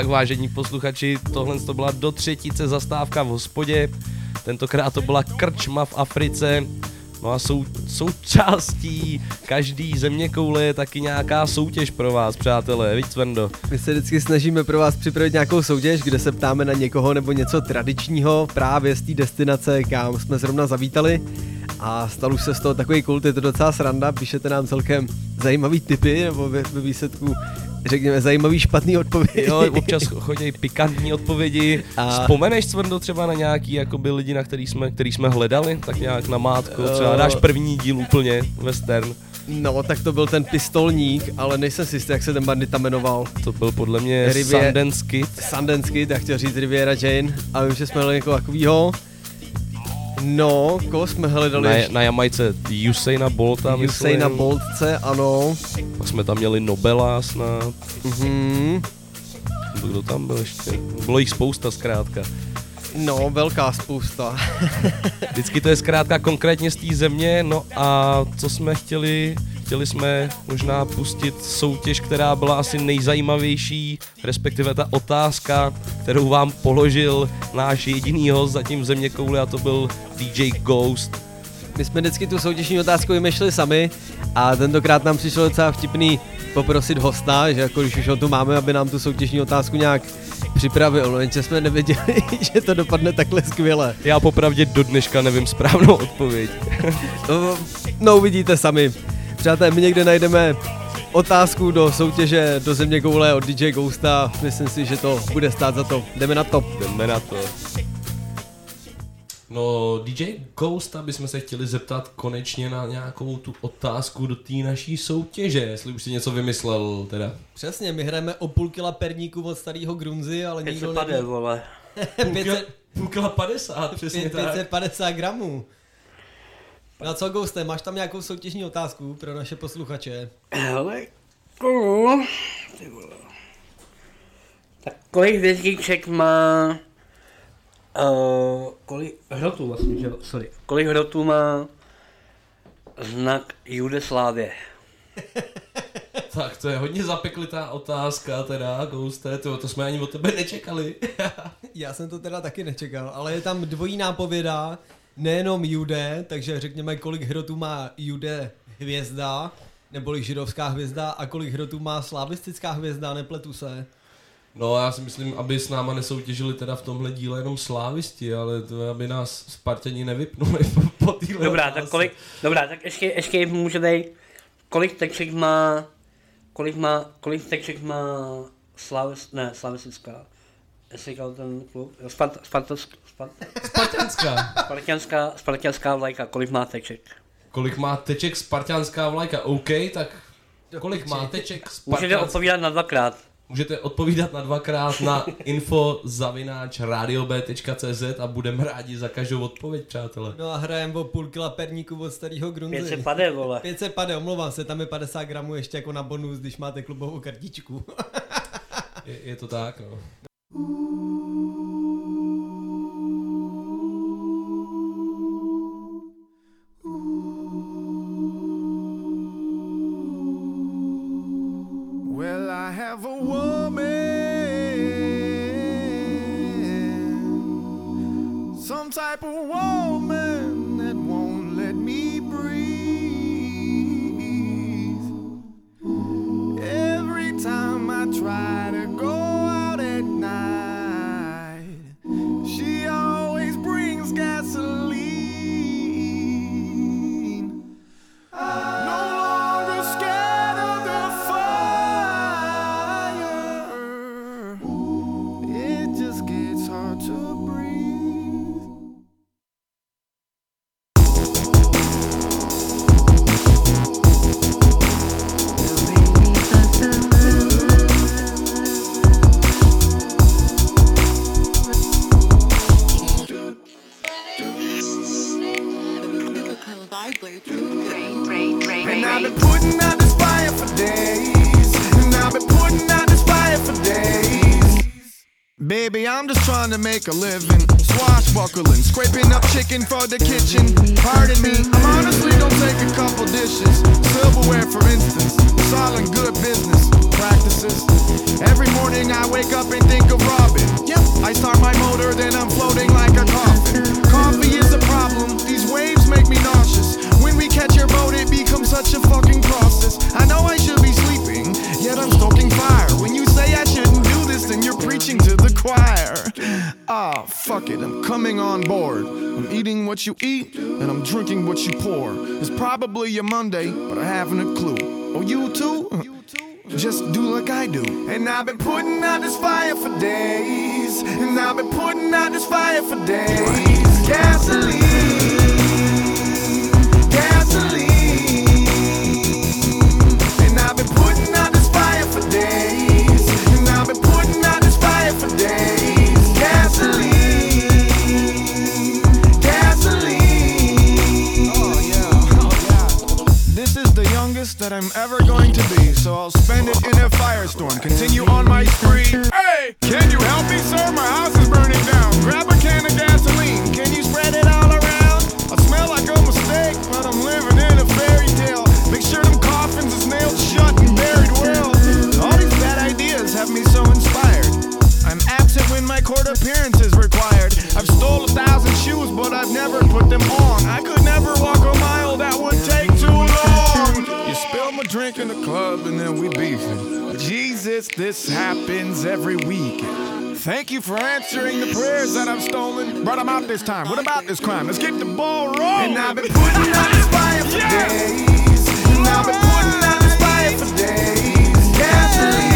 Speaker 3: Vážení posluchači, tohle to byla do třetice zastávka v hospodě. Tentokrát to byla krčma v Africe. No a sou, součástí každý země koule je taky nějaká soutěž pro vás, přátelé, víc Svendo.
Speaker 2: My se vždycky snažíme pro vás připravit nějakou soutěž, kde se ptáme na někoho nebo něco tradičního právě z té destinace, kam jsme zrovna zavítali. A stal už se z toho takový kult, je to docela sranda, píšete nám celkem zajímavý typy, nebo ve, ve výsledku řekněme zajímavý špatný odpovědi.
Speaker 3: Jo, občas chodí pikantní odpovědi.
Speaker 2: A-.
Speaker 3: Vzpomeneš, Cvrndo, třeba na nějaký jakoby lidi, na který jsme, který jsme hledali, tak nějak na mátku, třeba dáš první díl úplně, western.
Speaker 2: No, tak to byl ten pistolník, ale nejsem si jistý, jak se ten bandita jmenoval.
Speaker 3: To byl podle mě
Speaker 2: Rivě-
Speaker 3: Sundance Kid.
Speaker 2: Sundance Kid, já chtěl říct Riviera Jane, a vím, že jsme hledali někoho takovýho. No, koho jsme hledali?
Speaker 3: Na,
Speaker 2: ještě?
Speaker 3: na Jamajce Usaina Bolta,
Speaker 2: Usaina
Speaker 3: myslím.
Speaker 2: Boltce, ano.
Speaker 3: Pak jsme tam měli Nobela snad.
Speaker 2: Mhm.
Speaker 3: Kdo tam byl ještě? Bylo jich spousta zkrátka.
Speaker 2: No, velká spousta.
Speaker 3: Vždycky to je zkrátka konkrétně z té země, no a co jsme chtěli, chtěli jsme možná pustit soutěž, která byla asi nejzajímavější, respektive ta otázka, kterou vám položil náš jediný host zatím v země kouli a to byl DJ Ghost.
Speaker 2: My jsme vždycky tu soutěžní otázku vymýšleli sami a tentokrát nám přišlo docela vtipný poprosit hosta, že jako když už ho tu máme, aby nám tu soutěžní otázku nějak připravil, no jenže jsme nevěděli, že to dopadne takhle skvěle.
Speaker 3: Já popravdě do dneška nevím správnou odpověď.
Speaker 2: No, no uvidíte sami. Přátelé, my někde najdeme otázku do soutěže do země koule od DJ Ghosta. Myslím si, že to bude stát za to. Jdeme na to.
Speaker 3: Jdeme na to. No, DJ Ghost, bychom se chtěli zeptat konečně na nějakou tu otázku do té naší soutěže, jestli už si něco vymyslel teda.
Speaker 2: Přesně, my hrajeme o půl kila perníku od starého Grunzy, ale
Speaker 10: Teď
Speaker 2: nikdo
Speaker 10: pade, vole.
Speaker 2: 500,
Speaker 3: Půl kila 50, přesně tak.
Speaker 2: 550 gramů. No a co, Ghoste, máš tam nějakou soutěžní otázku pro naše posluchače?
Speaker 10: Hele, kolu. Ty vole. Tak kolik hvězdiček má... Uh, kolik hrotů vlastně, že jo? Sorry. Kolik hrotů má znak Judeslávě?
Speaker 3: Tak to je hodně zapeklitá otázka teda, Ghoste, to, to jsme ani od tebe nečekali.
Speaker 2: Já jsem to teda taky nečekal, ale je tam dvojí nápověda, nejenom Jude, takže řekněme, kolik hrotů má Jude hvězda, neboli židovská hvězda, a kolik hrotů má slavistická hvězda, nepletu se.
Speaker 3: No já si myslím, aby s náma nesoutěžili teda v tomhle díle jenom slávisti, ale to aby nás Spartani nevypnuli po, po téhle
Speaker 10: Dobrá,
Speaker 3: otázce.
Speaker 10: tak kolik, dobrá, tak ještě, ještě může dej, kolik teček má, kolik má, kolik teček má Slavis, ne, Slavistická, jestli říkal ten klub, jo, Spart, Spartask, Spart,
Speaker 3: Spartanská.
Speaker 10: Spartianská, Spartianská vlajka, kolik má teček?
Speaker 3: Kolik má teček spartianská vlajka? OK, tak kolik má teček
Speaker 10: Můžete
Speaker 3: spartianská...
Speaker 10: odpovídat na dvakrát.
Speaker 3: Můžete odpovídat na dvakrát na info zavináč radiob.cz a budeme rádi za každou odpověď, přátelé.
Speaker 2: No a hrajeme o půl kila perníku od starého Grunzy.
Speaker 10: 500 pade, vole.
Speaker 2: 500 pade, omlouvám se, tam je 50 gramů ještě jako na bonus, když máte klubovou kartičku.
Speaker 3: Je, je to tak, no.
Speaker 11: have a woman, some type of woman trying to make a living. Swashbuckling, scraping up chicken for the kitchen. Pardon me, I'm honestly gonna take a couple dishes. Silverware, for instance, solid good business practices. Every morning I wake up and think of Robin. Yep, I start my motor, then I'm floating like a coffin. Coffee is a problem, these waves make me nauseous. When we catch your boat, it becomes such a fucking process. I know I should be sleeping, yet I'm stoking fire. When you say I shouldn't then you're preaching to the choir. Ah, fuck it, I'm coming on board. I'm eating what you eat, and I'm drinking what you pour. It's probably a Monday, but I haven't a clue. Oh, you too? Just do like I do. And I've been putting out this fire for days. And I've been putting out this fire for days. Gasoline. I'm ever going to be, so I'll spend it in a firestorm. Continue on my spree. Hey, can you help me, sir? My house this happens every week. Thank you for answering the prayers that I've stolen. Brought them out this time. What about this crime? Let's get the ball rolling. And I've been putting out this fire for days. And I've been putting out this fire for days. Gasoline.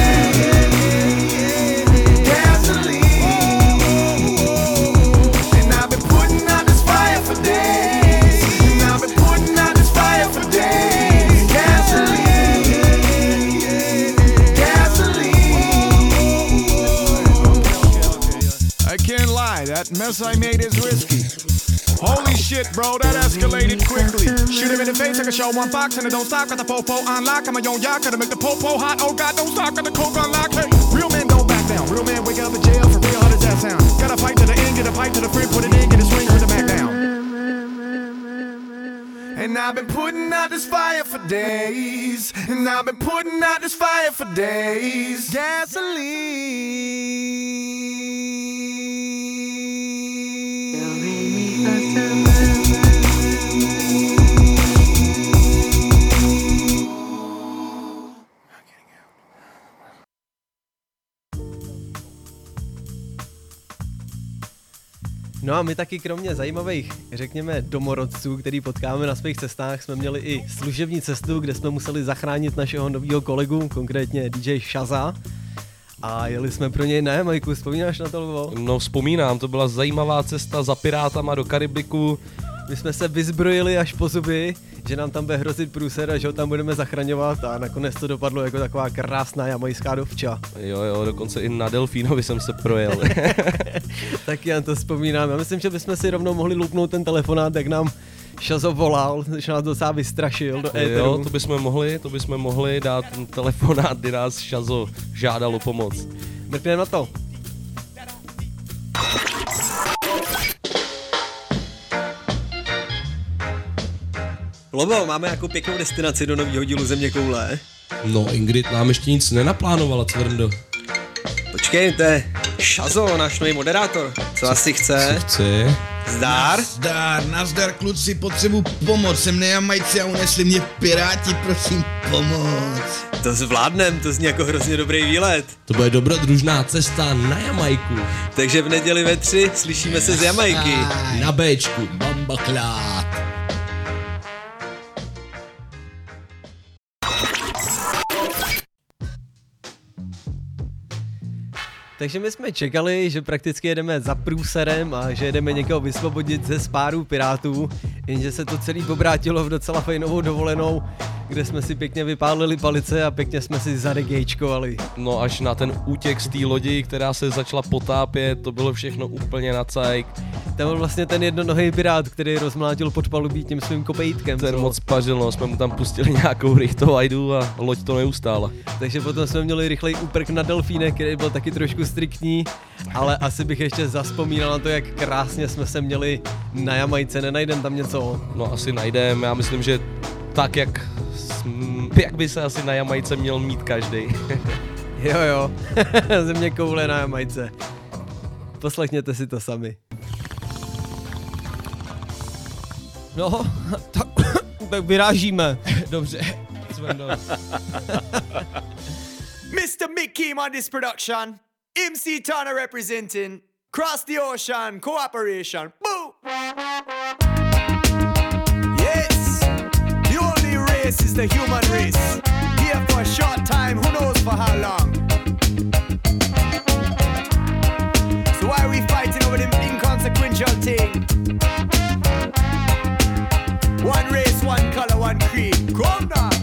Speaker 11: Mess I made is risky. Holy shit, bro, that escalated quickly. Shoot him in the face, I can show one box, and I don't stop, got the popo on lock. I'm a young yacht, gotta make the popo hot. Oh god, don't stop, got the coke on lock. Hey, real men don't back down. Real men wake up in jail for real, how does that sound? Gotta fight to the end, get a pipe to the front, put it in, get a swing, put it back down. And I've been putting out this fire for days. And I've been putting out this fire for days.
Speaker 2: No a my taky kromě zajímavých, řekněme, domorodců, který potkáme na svých cestách, jsme měli i služební cestu, kde jsme museli zachránit našeho nového kolegu, konkrétně DJ Shaza. A jeli jsme pro něj na Jamajku, vzpomínáš na to, Lvo?
Speaker 3: No vzpomínám, to byla zajímavá cesta za pirátama do Karibiku.
Speaker 2: My jsme se vyzbrojili až po zuby, že nám tam bude hrozit průser a že ho tam budeme zachraňovat a nakonec to dopadlo jako taková krásná jamajská dovča.
Speaker 3: Jo, jo, dokonce i na Delfínovi jsem se projel.
Speaker 2: tak já to vzpomínám. Já myslím, že bychom si rovnou mohli lupnout ten telefonát, jak nám Šazo volal, že nás docela vystrašil do éteru.
Speaker 3: jo, to bychom mohli, to bychom mohli dát ten telefonát, kdy nás Šazo žádalo pomoc.
Speaker 2: Mrkneme na to. Lobo, máme jako pěknou destinaci do nového dílu Země koule.
Speaker 3: No, Ingrid nám ještě nic nenaplánovala, Cvrndo.
Speaker 2: Počkejte, Šazo, náš nový moderátor. Co asi chce?
Speaker 3: Co chce?
Speaker 2: Zdár?
Speaker 12: Zdár, nazdar kluci, potřebuji pomoc, jsem na Jamajce a unesli mě piráti, prosím pomoc.
Speaker 2: To zvládnem, to zní jako hrozně dobrý výlet.
Speaker 3: To bude dobrodružná cesta na Jamajku.
Speaker 2: Takže v neděli ve tři slyšíme se z Jamajky.
Speaker 3: Na Bčku, bambaklát.
Speaker 2: Takže my jsme čekali, že prakticky jedeme za průserem a že jedeme někoho vysvobodit ze spáru pirátů, jenže se to celý obrátilo v docela fajnovou dovolenou, kde jsme si pěkně vypálili palice a pěkně jsme si zaregejčkovali.
Speaker 3: No až na ten útěk z té lodi, která se začala potápět, to bylo všechno úplně na cajk.
Speaker 2: Tam byl vlastně ten jednonohý pirát, který rozmlátil pod palubí tím svým kopejítkem.
Speaker 3: Ten
Speaker 2: co?
Speaker 3: moc pařil, no, jsme mu tam pustili nějakou rychtovajdu a loď to neustála.
Speaker 2: Takže potom jsme měli rychlej úprk na delfíne, který byl taky trošku striktní, ale asi bych ještě zaspomínal na to, jak krásně jsme se měli na Jamajce. Nenajdem tam něco?
Speaker 3: No asi najdeme, já myslím, že tak, jak, jak by se asi na Jamajce měl mít každý.
Speaker 2: Jo, jo. Země koule na Jamajce. Poslechněte si to sami. No, tak, tak vyrážíme.
Speaker 3: Dobře.
Speaker 13: Mr. Mickey on this production. MC Tana representing. Cross the ocean, cooperation. Boo! Yes, the only race is the human race. Here for a short time, who knows for how long. So why are we fighting over them inconsequential thing? One race, one color, one creed. Come now.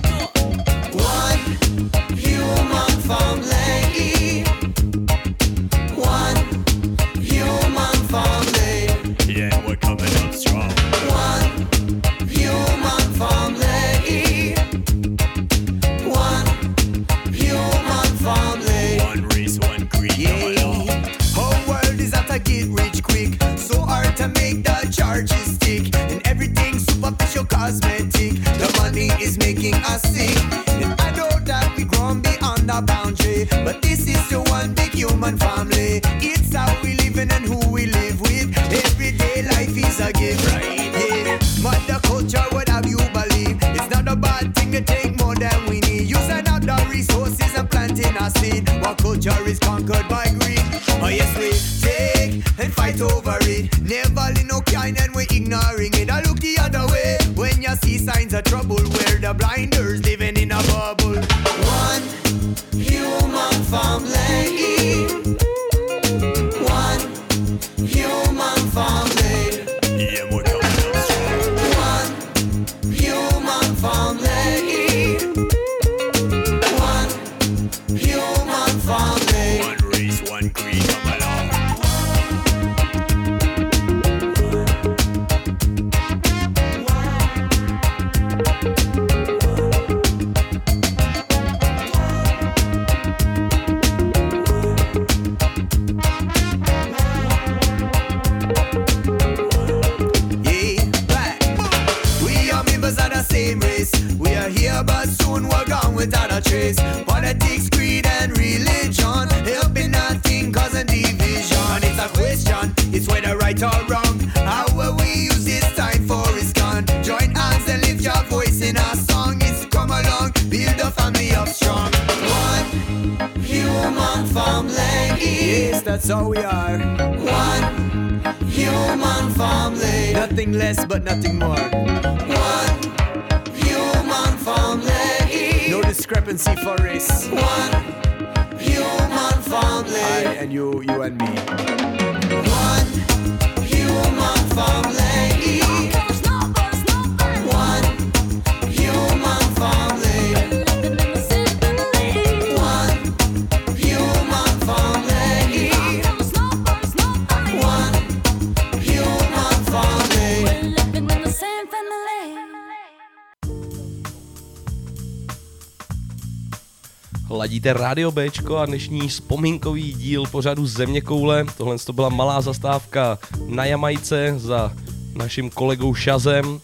Speaker 3: Ladíte Radio Bčko a dnešní vzpomínkový díl pořadu Země koule. Tohle to byla malá zastávka na Jamajce za naším kolegou Šazem.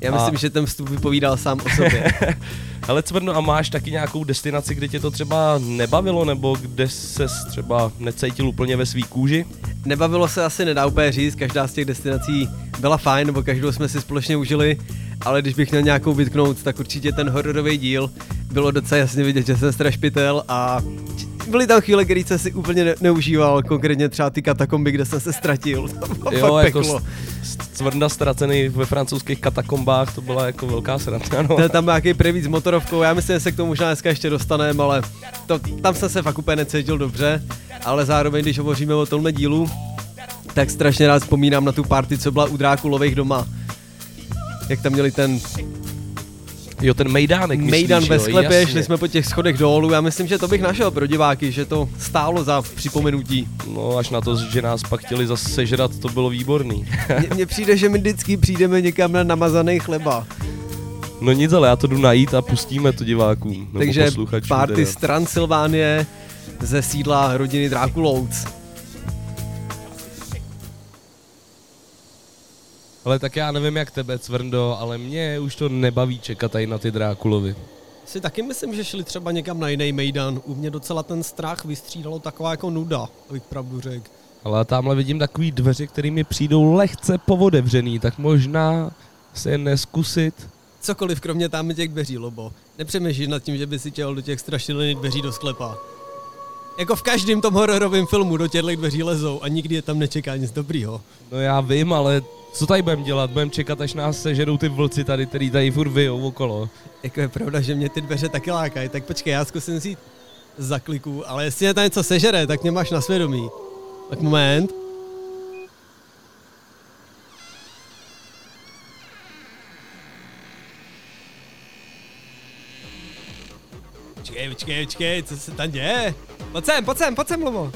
Speaker 2: Já myslím,
Speaker 3: A-
Speaker 2: že ten vstup vypovídal sám o sobě.
Speaker 3: Ale Cvrno, a máš taky nějakou destinaci, kde tě to třeba nebavilo, nebo kde ses třeba necítil úplně ve svý kůži?
Speaker 2: Nebavilo se asi nedá úplně říct, každá z těch destinací byla fajn, nebo každou jsme si společně užili, ale když bych měl nějakou vytknout, tak určitě ten hororový díl bylo docela jasně vidět, že jsem strašpitel a byly tam chvíle, kdy jsem si úplně ne- neužíval, konkrétně třeba ty katakomby, kde jsem se ztratil. To bylo
Speaker 3: Jo, jako
Speaker 2: peklo.
Speaker 3: Cvrnda ztracený ve francouzských katakombách, to byla jako velká sranda. No.
Speaker 2: Je tam nějaký prevíc s motorovkou, já myslím, že se k tomu možná dneska ještě dostaneme, ale to, tam jsem se fakt úplně necítil dobře, ale zároveň, když hovoříme o tomhle dílu, tak strašně rád vzpomínám na tu party, co byla u Drákulových doma. Jak tam měli ten
Speaker 3: Jo, ten Mejdánek myslíš,
Speaker 14: Mejdan ve sklepě, šli jsme po těch schodech dolů. Já myslím, že to bych našel pro diváky, že to stálo za připomenutí.
Speaker 3: No až na to, že nás pak chtěli zase sežrat, to bylo výborný.
Speaker 14: Mně- přijde, že my vždycky přijdeme někam na namazaný chleba.
Speaker 3: no nic, ale já to jdu najít a pustíme to divákům.
Speaker 14: Takže party z Transylvánie ze sídla rodiny Drákulouc.
Speaker 3: Ale tak já nevím jak tebe, Cvrndo, ale mě už to nebaví čekat tady na ty Drákulovi.
Speaker 2: Si taky myslím, že šli třeba někam na jiný mejdan. U mě docela ten strach vystřídalo taková jako nuda, abych pravdu řekl.
Speaker 3: Ale tamhle vidím takový dveře, kterými přijdou lehce povodevřený, tak možná se je neskusit.
Speaker 2: Cokoliv kromě tam těch dveří, Lobo. Nepřemýšlíš nad tím, že by si chtěl do těch strašidelných dveří do sklepa. Jako v každém tom hororovém filmu do těchto dveří lezou a nikdy je tam nečeká nic dobrýho.
Speaker 3: No já vím, ale co tady budeme dělat? Budeme čekat, až nás sežerou ty vlci tady, který tady furt vyjou okolo.
Speaker 2: Jako je pravda, že mě ty dveře taky lákají, tak počkej, já zkusím si za kliku, ale jestli je tam něco sežere, tak mě máš na svědomí. Tak moment. Počkej, počkej, počkej, co se tam děje? Pojď sem, pojď sem, pojď sem, Lobo.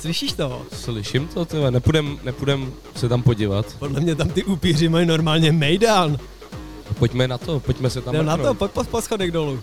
Speaker 2: Slyšíš to?
Speaker 3: Slyším to, tyhle, nepůjdem, nepůjdem se tam podívat.
Speaker 2: Podle mě tam ty upíři mají normálně mejdan.
Speaker 3: Pojďme na to, pojďme se tam
Speaker 2: Jdem na to, pojď po, po schodech dolů.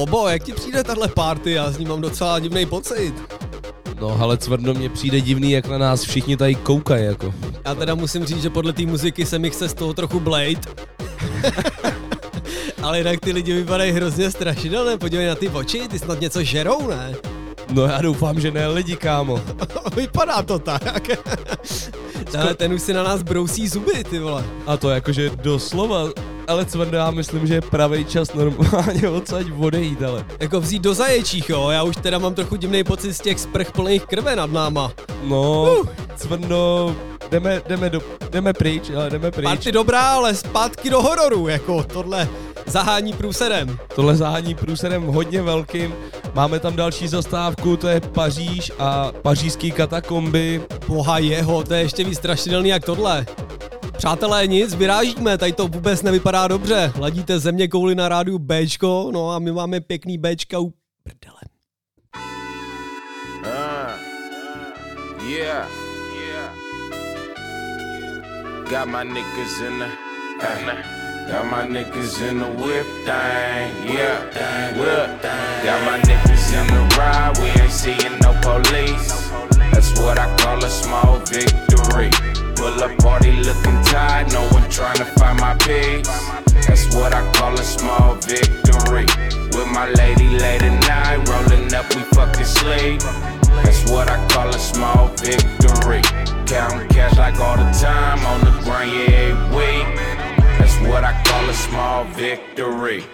Speaker 2: Lobo, jak ti přijde tahle party? Já z ní mám docela divný pocit.
Speaker 3: No ale Cvrndo mě přijde divný, jak na nás všichni tady koukají jako.
Speaker 2: Já teda musím říct, že podle té muziky se mi chce z toho trochu Blade. Ale jinak ty lidi vypadají hrozně strašidelné, podívej na ty oči, ty snad něco žerou, ne?
Speaker 3: No já doufám, že ne lidi, kámo.
Speaker 2: Vypadá to tak. Ale ten už si na nás brousí zuby, ty vole.
Speaker 3: A to jakože doslova. Ale Cvrndo, já myslím, že je pravý čas normálně odsaď odejít, ale.
Speaker 2: Jako vzít do zaječích, jo, já už teda mám trochu divný pocit z těch sprch plných krve nad náma.
Speaker 3: No, uh. Cvrndo, jdeme, jdeme, do, jdeme pryč, ale jdeme pryč.
Speaker 2: Party dobrá, ale zpátky do hororu, jako tohle zahání průserem.
Speaker 3: Tohle zahání průserem hodně velkým. Máme tam další zastávku, to je Paříž a pařížský katakomby.
Speaker 2: Boha jeho, to je ještě víc strašidelný jak tohle. Přátelé, nic, vyrážíme, tady to vůbec nevypadá dobře. Ladíte země kouli na rádiu Bčko, no a my máme pěkný Bčka u prdele.
Speaker 15: Uh, yeah, yeah. Got my niggas in the, got my niggas in the whip thing, yeah, whip. Got my niggas in the ride, we ain't seeing no police. That's what I call a small victory. Pull up party looking tired, no one trying to find my peace. That's what I call a small victory. With my lady late at night, rolling up, we fucking sleep. That's what I call a small victory. Counting cash like all the time, on the grind, yeah, week. What I call a small victory.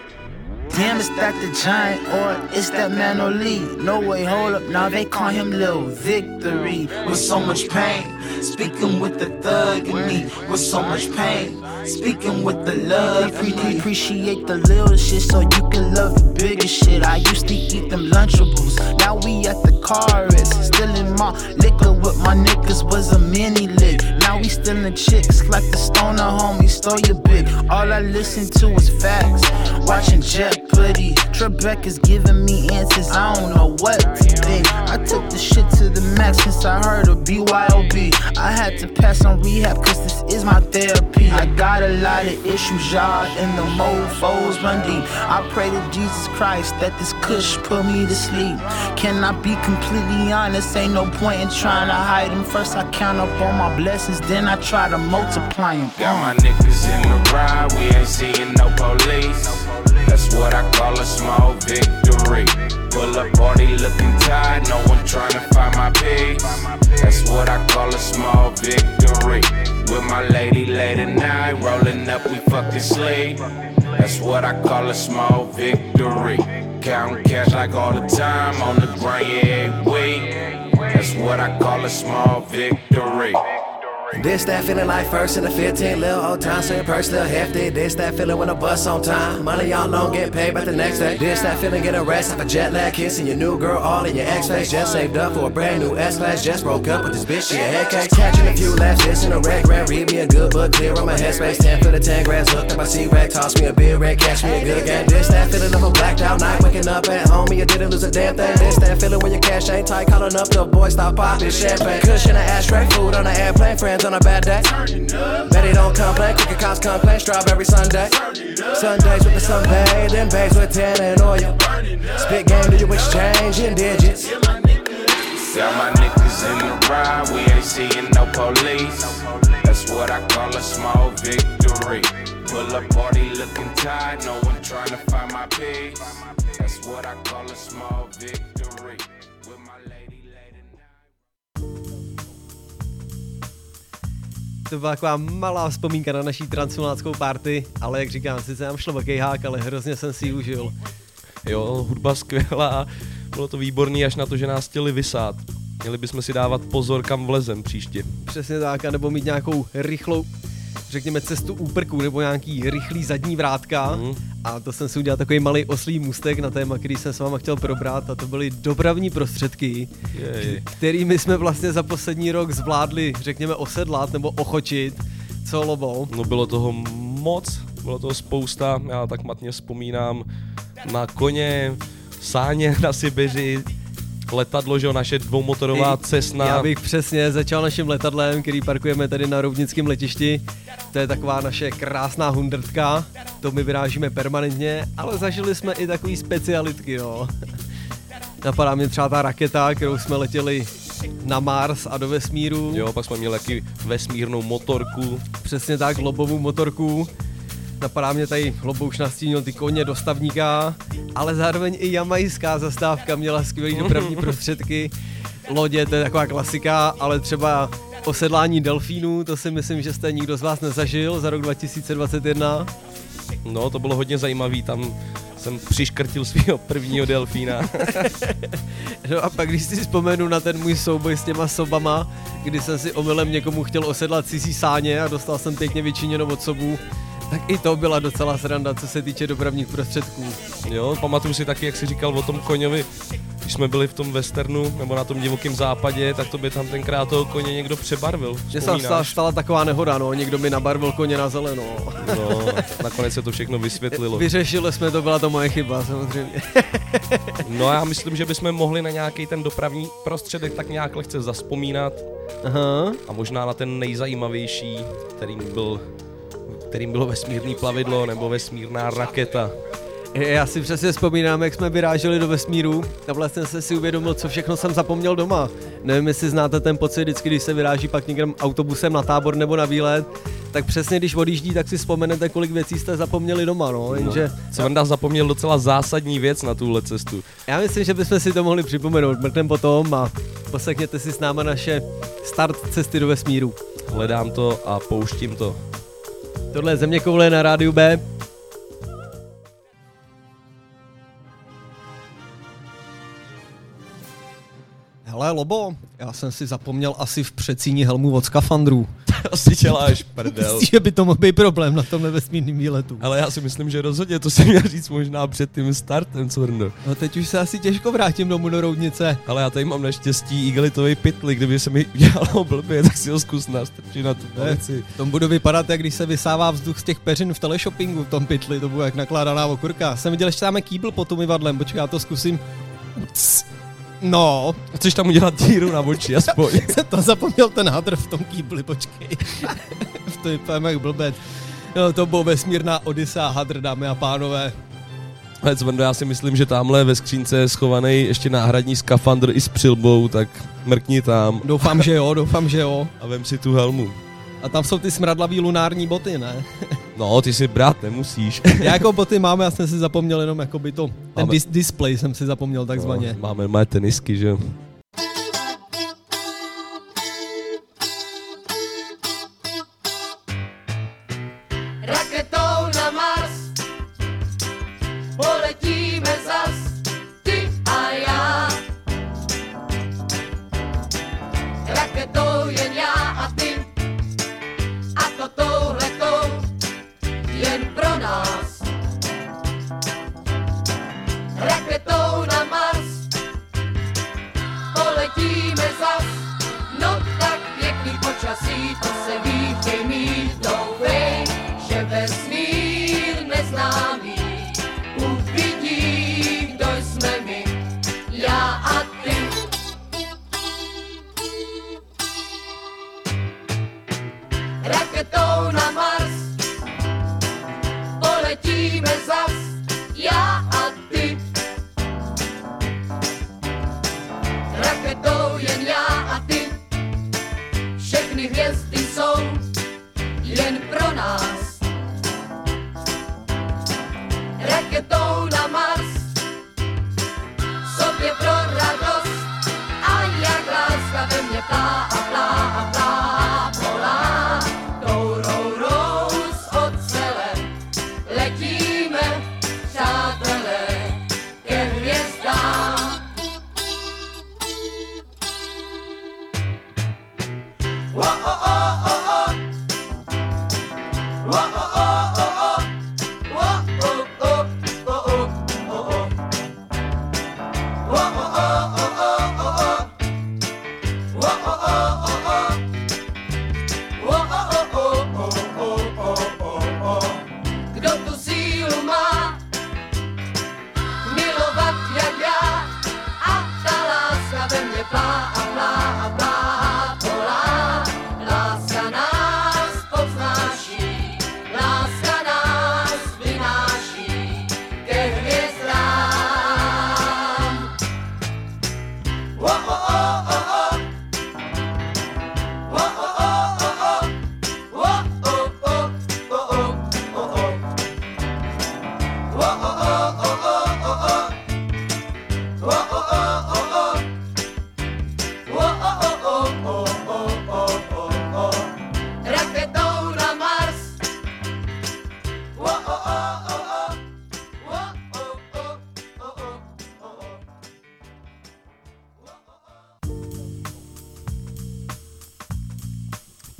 Speaker 16: Damn, is that the giant or is that man Lee? No way, hold up, now they call him Lil Victory. With so much pain, speaking with the thug in me. With so much pain, speaking with the love. Pre- pre- appreciate the little shit so you can love the bigger shit. I used to eat them Lunchables, now we at the car rest. Still in my liquor with my niggas was a mini lick. Now we still in chicks like the stoner homie stole your big. All I listen to is facts, watching Jeopardy. Trebek is giving me answers, I don't know what to think. I took the shit to the max since I heard of BYOB. I had to pass on rehab cause this is my therapy. I got a lot of issues, y'all, and the mofos run deep. I pray to Jesus Christ that this kush put me to sleep. Can I be completely honest? Ain't no point in trying to hide them. First I count up all my blessings, then I try to multiply them.
Speaker 15: Got my niggas in the ride, we ain't seeing no what I call a small victory. Pull up party looking tired, no one trying to find my peace. That's what I call a small victory. With my lady late at night, rolling up, we fucking sleep. That's what I call a small victory. Counting cash like all the time, on the grind, yeah, week. That's what I call a small victory.
Speaker 17: This that feeling like first in the 15, little old time, so your purse still hefty. This that feeling when a bus on time. Money y'all don't get paid by the next day. This that feeling get a rest off a jet lag, kissing your new girl all in your ex face. Just saved up for a brand new S class, just broke up with this bitch, she a head case. Catching a few laughs, this in a red grand. Read me a good book, clear on my headspace. 10 for the 10 grams, hooked up my C-Rag, toss me a beer red, catch me a good game. This that feeling of a blacked out night, waking up at home, you didn't lose a damn thing. This that feeling when your cash ain't tight, calling up the boy, stop popping champagne. Cushion a ashtray, food on the airplane, friends on a bad day. Betty don't complain, cricket cops complain, strawberry Sunday. Sundays with the sun sunbathe, then babes with tan and oil. Spit game, do you exchange in digits?
Speaker 15: Got my niggas in the ride, we ain't seeing no police. That's what I call a small victory. Pull up party looking tired, no one trying to find my peace. That's what I call a small victory.
Speaker 2: To byla taková malá vzpomínka na naší transformáckou party, ale jak říkám, sice nám šlo kejhák, ale hrozně jsem si ji užil.
Speaker 3: Jo, hudba skvělá, bylo to výborný až na to, že nás chtěli vysát. Měli bychom si dávat pozor, kam vlezem příště.
Speaker 2: Přesně tak, a nebo mít nějakou rychlou, řekněme, cestu úprku nebo nějaký rychlý zadní vrátka. Mm. A to jsem si udělal takový malý oslý můstek na téma, který jsem s váma chtěl probrat a to byly dopravní prostředky,
Speaker 3: Jej.
Speaker 2: kterými jsme vlastně za poslední rok zvládli, řekněme, osedlat nebo ochočit co lobo.
Speaker 3: No bylo toho moc, bylo toho spousta, já tak matně vzpomínám na koně, sáně na Sibiři, letadlo, že jo, naše dvoumotorová cesna.
Speaker 2: Já bych přesně začal naším letadlem, který parkujeme tady na Roudnickém letišti. To je taková naše krásná hundrtka, to my vyrážíme permanentně, ale zažili jsme i takový specialitky, jo. Napadá mě třeba ta raketa, kterou jsme letěli na Mars a do vesmíru.
Speaker 3: Jo, pak jsme měli taky vesmírnou motorku.
Speaker 2: Přesně tak, lobovou motorku. Napadá mě tady, Lobo už nastínil ty koně dostavníka, ale zároveň i jamajská zastávka měla skvělé dopravní prostředky. Lodě, to je taková klasika, ale třeba osedlání delfínů, to si myslím, že jste nikdo z vás nezažil za rok 2021.
Speaker 3: No, to bylo hodně zajímavý, tam jsem přiškrtil svého prvního delfína.
Speaker 2: No a pak, když si vzpomenu na ten můj souboj s těma sobama, kdy jsem si omylem někomu chtěl osedlat cizí sáně a dostal jsem pěkně vyčiněno od sobů, tak i to byla docela sranda, co se týče dopravních prostředků.
Speaker 3: jo, pamatuju si taky, jak jsi říkal o tom koňovi, když jsme byli v tom westernu, nebo na tom divokém západě, tak to by tam tenkrát toho koně někdo přebarvil.
Speaker 2: Mně se stala, stala taková nehoda, no, někdo mi nabarvil koně na zeleno.
Speaker 3: No, nakonec se to všechno vysvětlilo.
Speaker 2: Vyřešili jsme to, byla to moje chyba, samozřejmě.
Speaker 3: No a já myslím, že bychom mohli na nějaký ten dopravní prostředek tak nějak lehce zaspomínat.
Speaker 2: Aha.
Speaker 3: A možná na ten nejzajímavější, kterým byl kterým bylo vesmírný plavidlo nebo vesmírná raketa.
Speaker 2: Já si přesně vzpomínám, jak jsme vyráželi do vesmíru a vlastně jsem si uvědomil, co všechno jsem zapomněl doma. Nevím, jestli znáte ten pocit, vždycky, když se vyráží pak někam autobusem na tábor nebo na výlet, tak přesně když odjíždí, tak si vzpomenete, kolik věcí jste zapomněli doma, no, jenže...
Speaker 3: Co Vanda zapomněl docela zásadní věc na tuhle cestu.
Speaker 2: Já myslím, že bychom si to mohli připomenout, mrknem potom a poslechněte si s náma naše start cesty do vesmíru.
Speaker 3: Hledám to a pouštím to.
Speaker 2: Tohle je Země koule na rádiu B. Hele, Lobo, já jsem si zapomněl asi v přecíni helmu od skafandrů.
Speaker 3: To si děláš prdel.
Speaker 2: Myslíš, že by to mohl být problém na tomhle vesmírném výletu?
Speaker 3: Ale já si myslím, že rozhodně to jsem měl říct možná před tím startem, Cvrno.
Speaker 2: No teď už se asi těžko vrátím domů do Roudnice.
Speaker 3: Ale já tady mám naštěstí igelitový pytli, kdyby se mi dělalo blbě, tak si ho zkus nastrčit na tu věci.
Speaker 2: To bude vypadat, jak když se vysává vzduch z těch peřin v teleshoppingu v tom pytli, to bude jak nakládaná okurka. Jsem viděl, že máme kýbl pod tím vadlem, počkej, já to zkusím. No.
Speaker 3: Chceš tam udělat díru na oči, aspoň.
Speaker 2: jsem to zapomněl ten hadr v tom kýbli, počkej. v to vypadám jak blbec. No, to bylo vesmírná Odysa hadr, dámy a pánové.
Speaker 3: Ale já si myslím, že tamhle ve skřínce je schovaný ještě náhradní skafandr i s přilbou, tak mrkni tam.
Speaker 2: Doufám, že jo, doufám, že jo.
Speaker 3: A vem si tu helmu.
Speaker 2: A tam jsou ty smradlavý lunární boty, ne?
Speaker 3: No, ty si brát nemusíš.
Speaker 2: Já jako boty mám, já jsem si zapomněl jenom jako by to, ten
Speaker 3: Máme-
Speaker 2: dis- display jsem si zapomněl takzvaně.
Speaker 3: No, máme moje tenisky, že jo.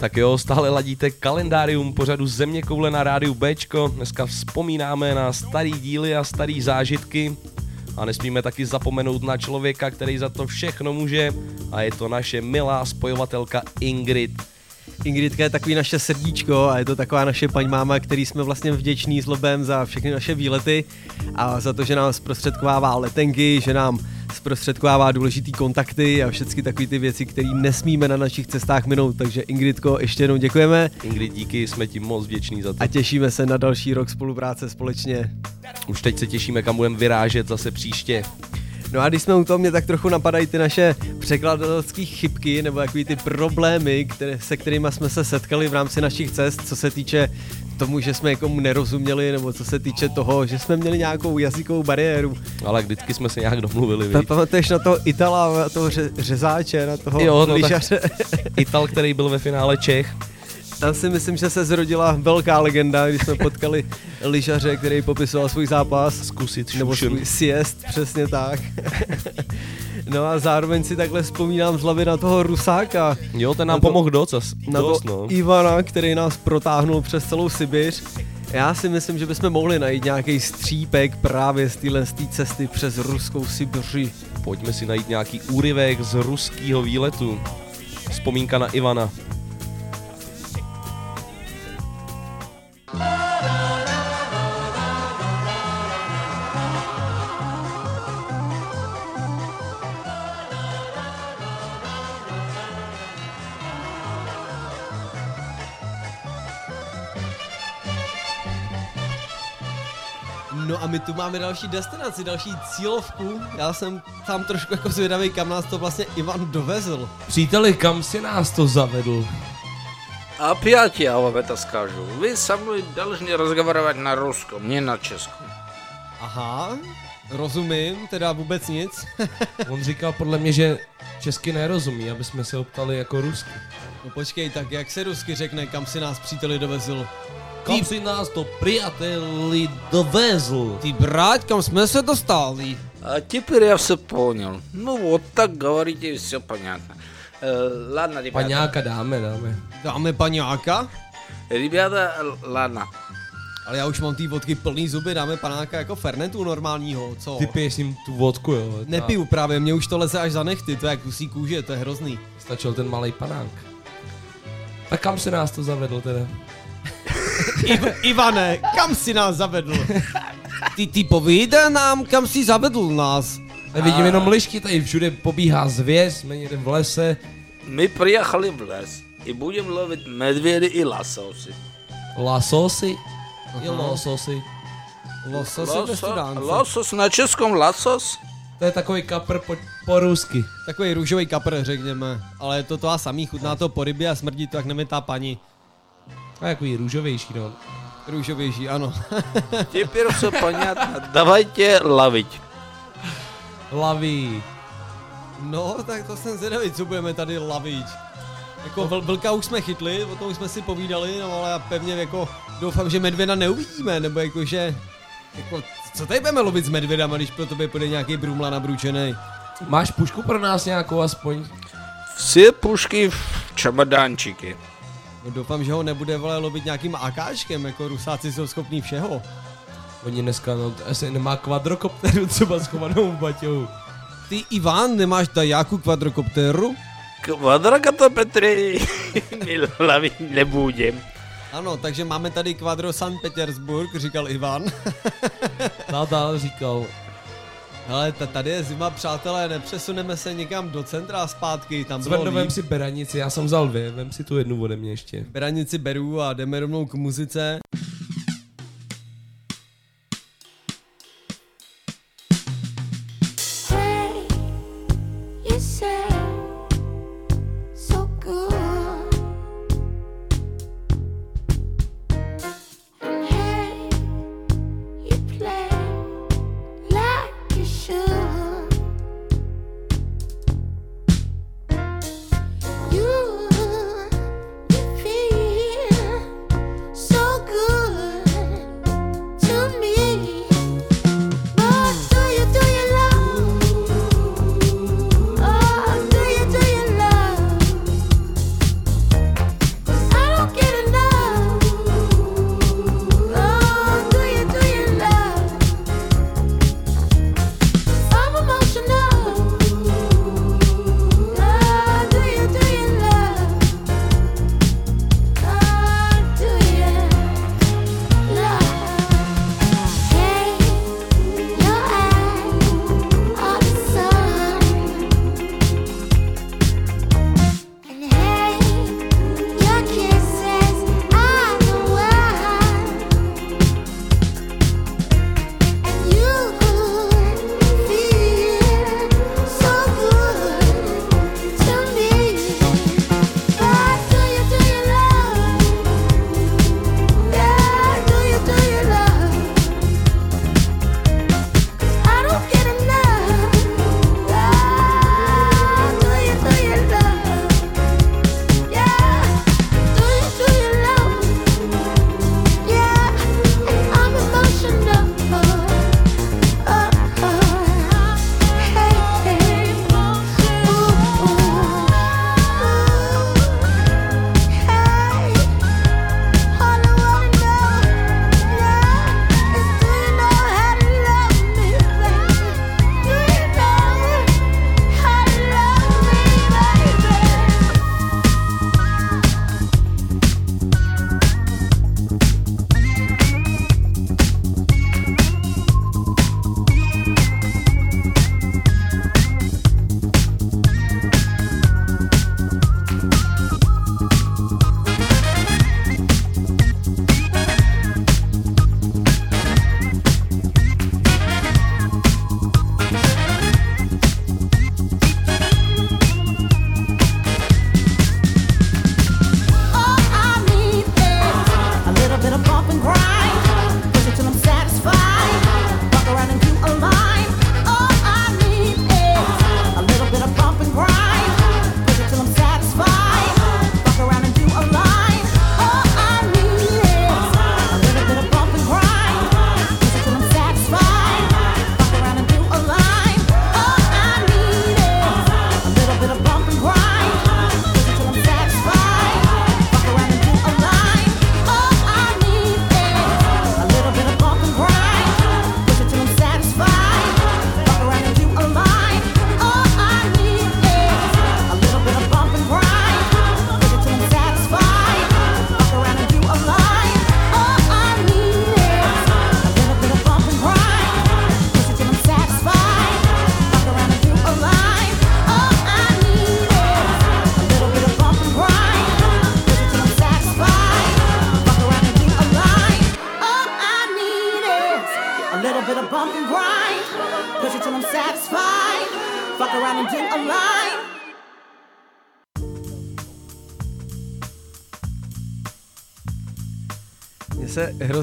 Speaker 13: Tak
Speaker 3: jo, stále ladíte kalendárium pořadu Země koule na rádiu Bčko. Dneska vzpomínáme na starý díly a starý zážitky. A nesmíme taky zapomenout na člověka, který za to všechno může. A je to naše milá spojovatelka Ingrid.
Speaker 2: Ingridka je takový naše srdíčko a je to taková naše paní máma, který jsme vlastně vděční s Lobem za všechny naše výlety a za to, že nám zprostředkovává letenky, že nám zprostředkovává důležitý kontakty a všechny takové ty věci, které nesmíme na našich cestách minout. Takže Ingridko, ještě jednou děkujeme
Speaker 3: Ingrid, díky, jsme ti moc vděční za to.
Speaker 2: a těšíme se na další rok spolupráce společně.
Speaker 3: Už teď se těšíme, kam budeme vyrážet zase příště.
Speaker 2: No a když jsme u toho, mě tak trochu napadají ty naše překladatelské chybky nebo jaký ty problémy, které, se kterými jsme se setkali v rámci našich cest, co se týče tomu, že jsme někomu nerozuměli, nebo co se týče toho, že jsme měli nějakou jazykovou bariéru.
Speaker 3: Ale vždycky jsme se nějak domluvili, víš?
Speaker 2: Pamatuješ na toho Itala, na toho ře- řezáče, na toho
Speaker 3: Jo, no
Speaker 2: lyžaře?
Speaker 3: Ital, který byl ve finále Čech.
Speaker 2: Tam si myslím, že se zrodila velká legenda, když jsme potkali lyžaře, který popisoval svůj zápas.
Speaker 3: Zkusit
Speaker 2: Nebo
Speaker 3: šušen.
Speaker 2: svůj siest, přesně tak. no a zároveň si takhle vzpomínám z hlavy na toho Rusáka.
Speaker 3: Jo, ten nám pomohl dost,
Speaker 2: Na
Speaker 3: dost
Speaker 2: to
Speaker 3: no.
Speaker 2: Ivana, který nás protáhnul přes celou Sibiř. Já si myslím, že bychom mohli najít nějaký střípek právě z téhle z té cesty přes ruskou Sibiři.
Speaker 3: Pojďme si najít nějaký úryvek z ruského výletu. Vzpomínka na Ivana.
Speaker 2: No a my tu máme další destinaci, další cílovku. Já jsem tam trošku jako zvědavý, kam nás to vlastně Ivan dovezl.
Speaker 3: Příteli, kam si nás to zavedl?
Speaker 18: Опять я вам это скажу. Вы со мной должны разговаривать на русском, не на českом.
Speaker 2: Aha, rozumím, teda vůbec nic.
Speaker 3: On říkal podle mě, že česky nerozumí, aby jsme se optali jako rusky.
Speaker 2: No počkej, tak jak se rusky řekne, kam si nás příteli dovezl?
Speaker 3: Kam si nás to příteli dovezl?
Speaker 2: Ty brát, kam jsme se dostali?
Speaker 18: А теперь я все понял. Ну вот так говорите, и все понятно. Э, ладно, ребята.
Speaker 3: Paňáka dáme, dáme.
Speaker 2: Dáme paňáka?
Speaker 18: Rебята, л- ладно.
Speaker 2: Ale já už mám ty vodky plný zuby, dáme panáka jako fernetu normálního, co?
Speaker 3: Ty piješ s ním tu vodku, jo?
Speaker 2: Nepiju právě, mě už to leze až za nechty, to je jak kusí kůže, to je hrozný.
Speaker 3: Stačil ten malý panák. Tak kam si nás to zavedl teda?
Speaker 2: Iv- Ivane, kam si nás zavedl? Ty, ty povíde nám, kam si zavedl nás.
Speaker 3: Nevidím jenom lišky, tady všude pobíhá zvěř, jsme někde v lese.
Speaker 18: My přijechali v les i budeme lovit medvědy i lasosy.
Speaker 3: Lasosy? I lososy.
Speaker 2: Losos je
Speaker 18: losos na českom lasos?
Speaker 3: To je takový kapr po, po rusky.
Speaker 2: Takový růžový kapr, řekněme. Ale je to to a samý, chutná to po rybě a smrdí to, jak nemitá paní.
Speaker 3: A takový růžovější, no.
Speaker 2: Růžovější, ano.
Speaker 18: Теперь все понятно. Давайте ловить.
Speaker 3: Laví.
Speaker 2: No, tak to jsem zvědavý, co budeme tady lavit. Jako vl- vlka už jsme chytli, o tom už jsme si povídali, no ale já pevně jako doufám, že medvěda neuvidíme, nebo jakože... Jako, co tady budeme lovit s medvědama, když pro tebe půjde nějaký brumla nabručený?
Speaker 3: Máš pušku pro nás nějakou aspoň?
Speaker 18: Все пушки в чемоданчике.
Speaker 2: Doufám, že ho nebude vole lobit nějakým akáčkem, jako rusáci jsou schopní všeho.
Speaker 3: Oni dneska, no, asi nemá kvadrokopteru třeba schovanou v baťou.
Speaker 2: Ty Ivan, nemáš dajáku kvadrokopteru?
Speaker 18: Kvadrokoptery hlavy nebudem.
Speaker 2: Ano, takže máme tady kvadro San Petersburg, říkal Ivan.
Speaker 3: Nadal říkal.
Speaker 2: Ale ta, tady je zima, přátelé, nepřesuneme se někam do centra a zpátky, tam bylo
Speaker 3: Zvedno, vem si beranici, já jsem vzal dvě, vem si tu jednu ode mě ještě.
Speaker 2: Beranici beru a jdeme rovnou k muzice.
Speaker 8: Hey, you sound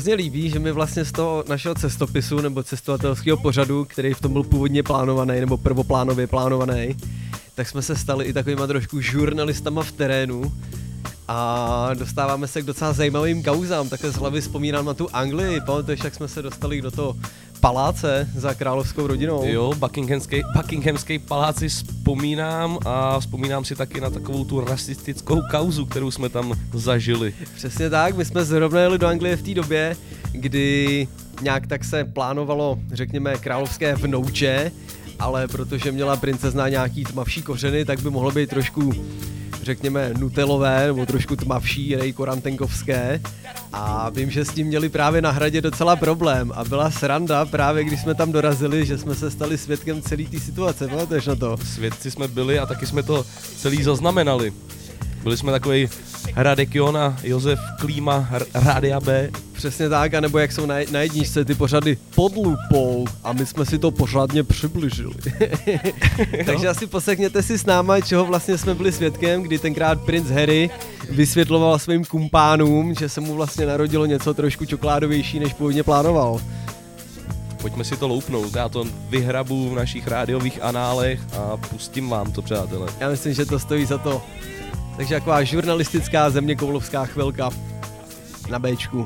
Speaker 2: hrozně líbí, že my vlastně z toho našeho cestopisu nebo cestovatelského pořadu, který v tom byl původně plánovaný nebo prvoplánově plánovaný, tak jsme se stali i takovýma trošku žurnalistama v terénu a dostáváme se k docela zajímavým kauzám. Takhle z hlavy vzpomínám na tu Anglii, pamatuješ, jak jsme se dostali do toho paláce za královskou rodinou?
Speaker 3: Jo, Buckinghamský, Buckinghamský palác si vzpomínám a vzpomínám si taky na takovou tu rasistickou kauzu, kterou jsme tam zažili.
Speaker 2: Přesně tak, my jsme zrovna jeli do Anglie v té době, kdy nějak tak se plánovalo, řekněme, královské vnouče, ale protože měla princezna nějaký tmavší kořeny, tak by mohlo být trošku řekněme, nutelové, nebo trošku tmavší, rej korantenkovské. A vím, že s tím měli právě na hradě docela problém. A byla sranda právě, když jsme tam dorazili, že jsme se stali svědkem celé té situace. Pamatuješ na to?
Speaker 3: Svědci jsme byli a taky jsme to celý zaznamenali. Byli jsme takový Radek Jon a Josef Klíma Rádia B.
Speaker 2: Přesně tak, anebo jak jsou na, na jedničce ty pořady pod lupou a my jsme si to pořádně přibližili. Takže asi poslechněte si s náma, čeho vlastně jsme byli svědkem, kdy tenkrát princ Harry vysvětloval svým kumpánům, že se mu vlastně narodilo něco trošku čokoládovější, než původně plánoval.
Speaker 3: Pojďme si to loupnout, já to vyhrabu v našich rádiových análech a pustím vám to, přátelé.
Speaker 2: Já myslím, že to stojí za to. Takže taková žurnalistická zeměkoulovská chvilka na Bčku.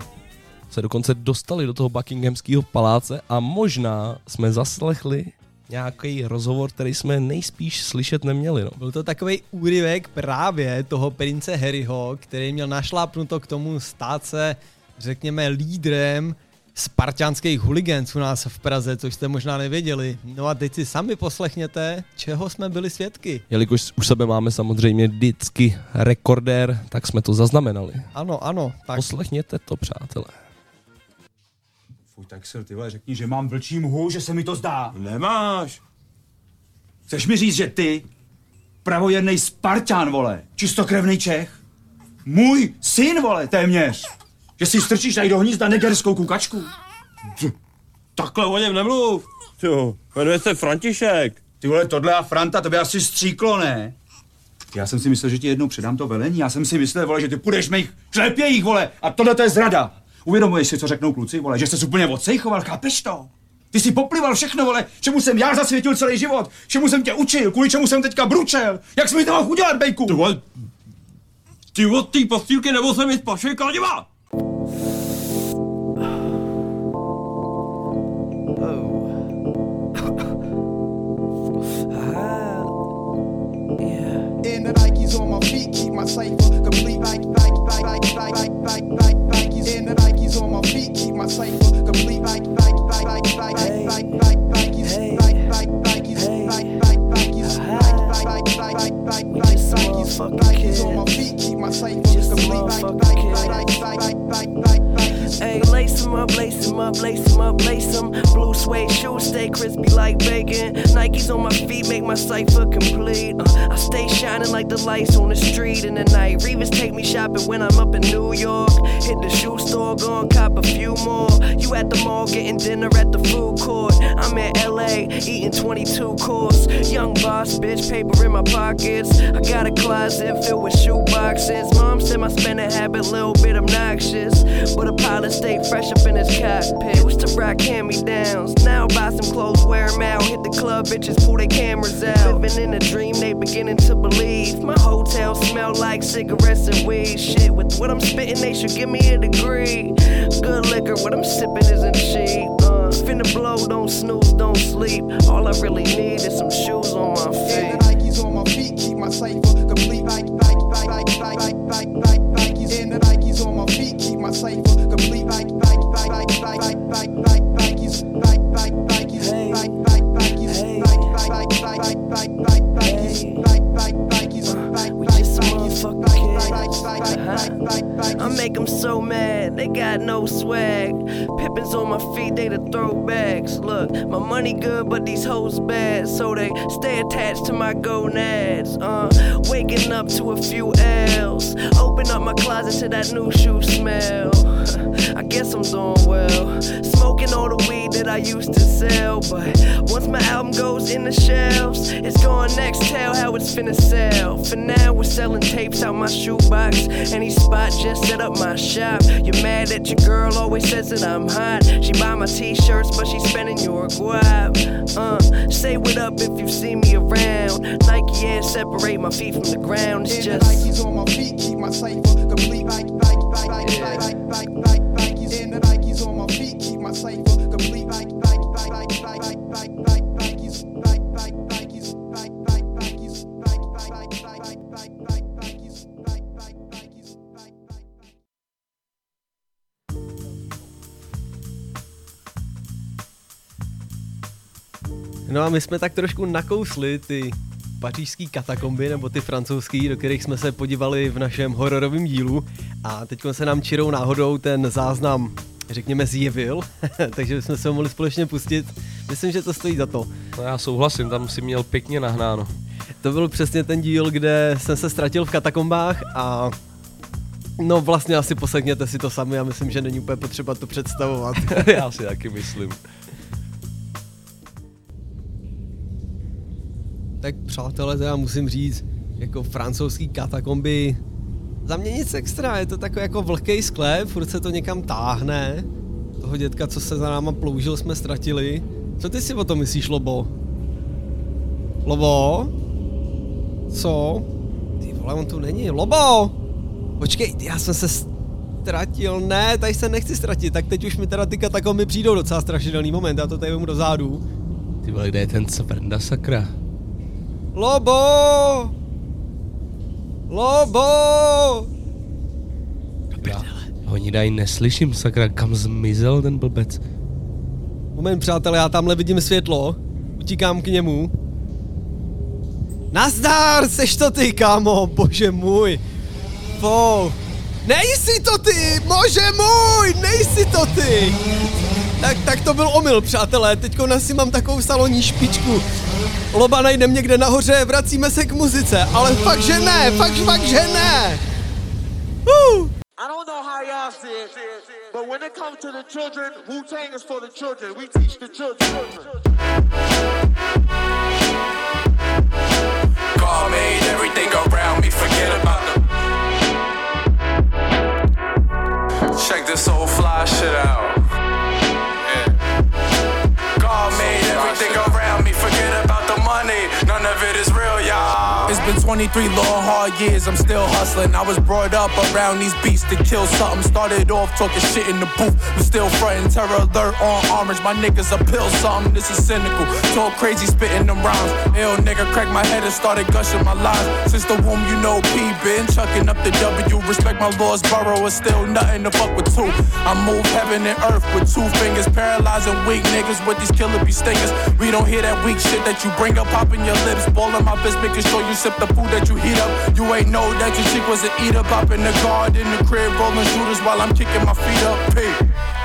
Speaker 3: Se dokonce dostali do toho Buckinghamského paláce a možná jsme zaslechli nějaký rozhovor, který jsme nejspíš slyšet neměli. No.
Speaker 2: Byl to takový úryvek právě toho prince Harryho, který měl našlápnuto k tomu stát se, řekněme, lídrem spartianských huligans u nás v Praze, což jste možná nevěděli. No a teď si sami poslechněte, čeho jsme byli svědky.
Speaker 3: Jelikož u sebe máme samozřejmě vždycky rekordér, tak jsme to zaznamenali.
Speaker 2: Ano, ano. Tak
Speaker 3: Poslechněte to, přátelé.
Speaker 19: Fuj, tak sil, ty vole, řekni, že mám vlčí mhu, že se mi to zdá.
Speaker 20: Nemáš.
Speaker 19: Chceš mi říct, že ty, pravojernej Spartan, vole, čistokrevný Čech, můj syn, vole, téměř, že si strčíš tady do hnízda negerskou kukačku?
Speaker 20: Takhle o něm nemluv. Jo, jmenuje se František.
Speaker 19: Ty vole, tohle a Franta, to by asi stříklo, ne? Já jsem si myslel, že ti jednou předám to velení. Já jsem si myslel, vole, že ty půjdeš mých šlepějích, vole, a tohle to je zrada. Uvědomuješ si, co řeknou kluci, vole, že jsi úplně odsejchoval, chápeš to? Ty jsi poplival všechno, vole, čemu jsem já zasvětil celý život, čemu jsem tě učil, kvůli čemu jsem teďka bručel. Jak jsi mi to mohl udělat, bejku?
Speaker 20: Ty vole, ty od té postýlky nebo se mi spašuje kladiva.
Speaker 21: Nikes on my feet, keep my cipher complete. Like, like, like, like, like, like, like, like, Nikes in the Nikes on my feet, keep my cipher complete. Like, like, like, like, like, like, like, like, Nikes, like, like, Nikes, like, like, Nikes, like, like, like, like, like, like, Nikes, Nikes on my feet, keep my cipher complete. Like, like, like, like, like, like, like, Nikes.
Speaker 22: Hey, lace 'em up, lace 'em up, lace 'em up, lace 'em. Blue suede shoes stay crispy like bacon. Nikes on my feet make my cipher complete. Uh, I stay shining like the lights on the street in the night. Revis take me shopping when I'm up in New York. Hit the shoe store, go and cop a few more. You at the mall getting dinner at the food court. I'm in LA eating 22 course. Young boss, bitch, paper in my pockets. I got a closet filled with shoe boxes. Mom said my spending habit little bit obnoxious, but a pilot stay fresh up in his cockpit. Used to rock hand me downs. Now buy some clothes, wear wear 'em out. Hit the club, bitches pull their cameras out. Living in a dream, they beginning to believe. My hotel smell like cigarettes and weed. Shit, with what I'm spitting, they should give me a degree. Good liquor, what I'm sipping isn't cheap. Uh, finna blow, don't snooze, don't sleep. All I really need is some shoes on my
Speaker 21: In the
Speaker 22: feet.
Speaker 21: Nikes on my feet, keep my cipher complete. Like, like, like, like, like, like, like, like, Nikes in the Nikes on my feet, keep my cipher
Speaker 22: I make them so mad, they got no swag. Pippins on my feet, they the throwbacks. Look, my money good, but these hoes bad, so they stay attached to my gonads. Uh, waking up to a few L's. Open up my closet to that new shoe smell. I guess I'm doing well. Smoking all the weed that I used to sell. But once my album goes in the shelves, it's going next. Tell how it's finna sell. For now, we're selling tapes out my shoebox. Any spot, just set up my shop. You're mad that your girl always says that I'm hot. She buy my t-shirts, but she's spending your guap. Uh, say what up if you see me around. Nike and separate my feet from the ground. It's just
Speaker 21: Nikes on my feet, keep my cipher complete. Nike, Nike,
Speaker 2: No a my jsme tak trošku nakousli ty pařížský katakomby nebo ty francouzský, do kterých jsme se podívali v našem hororovém dílu a teď se nám čirou náhodou ten záznam řekněme zjevil, takže jsme se ho mohli společně pustit. Myslím, že to stojí za to.
Speaker 3: No já souhlasím, tam si měl pěkně nahnáno.
Speaker 2: To byl přesně ten díl, kde jsem se ztratil v katakombách a no vlastně asi poslechněte si to sami, já myslím, že není úplně potřeba to představovat.
Speaker 3: já si taky myslím.
Speaker 2: Tak přátelé, teda musím říct, jako francouzský katakomby, za mě nic extra, je to takový jako vlhký sklep, furt se to někam táhne. Toho dětka, co se za náma ploužil, jsme ztratili. Co ty si o tom myslíš, Lobo? Lobo? Co? Ty vole, on tu není. Lobo! Počkej, já jsem se ztratil. Ne, tady se nechci ztratit. Tak teď už mi teda ty katakomby přijdou docela strašidelný moment. Já to tady vemu do zádu.
Speaker 3: Ty vole, kde je ten cvrnda sakra?
Speaker 2: Lobo! Lobo!
Speaker 3: Já ho dají neslyším, sakra, kam zmizel ten blbec?
Speaker 2: Moment, přátelé, já tamhle vidím světlo. Utíkám k němu. Nazdar, seš to ty, kámo, bože můj. Fou. Nejsi to ty, bože můj, nejsi to ty. Tak, tak to byl omyl, přátelé, teďko asi mám takovou salonní špičku. Loba najdem někde nahoře, vracíme se k muzice, ale fakt, že ne, fakt, fakt, že ne. Uh.
Speaker 23: I don't know how y'all see it, but when it comes to the children, Wu Tang is for the children. We teach the children.
Speaker 15: God made everything around me, forget about the. Check this old fly shit out.
Speaker 24: It's been 23 long hard years, I'm still hustling. I was brought up around these beats to kill something. Started off talking shit in the booth, but still frontin' terror alert on orange. My niggas a pill something, this is cynical. Talk crazy, spitting them rhymes. Ill nigga cracked my head and started gushing my lines. Since the womb, you know P been chucking up the W. Respect my laws, borough is still nothing to fuck with two. I move heaven and earth with two fingers, paralyzing weak niggas with these killer bee stingers. We don't hear that weak shit that you bring up, popping your lips, balling my fist, making sure you sip the food that you heat up. You ain't know that your chick was an eater, popping the guard in the crib, rolling shooters while I'm kicking my feet up. P.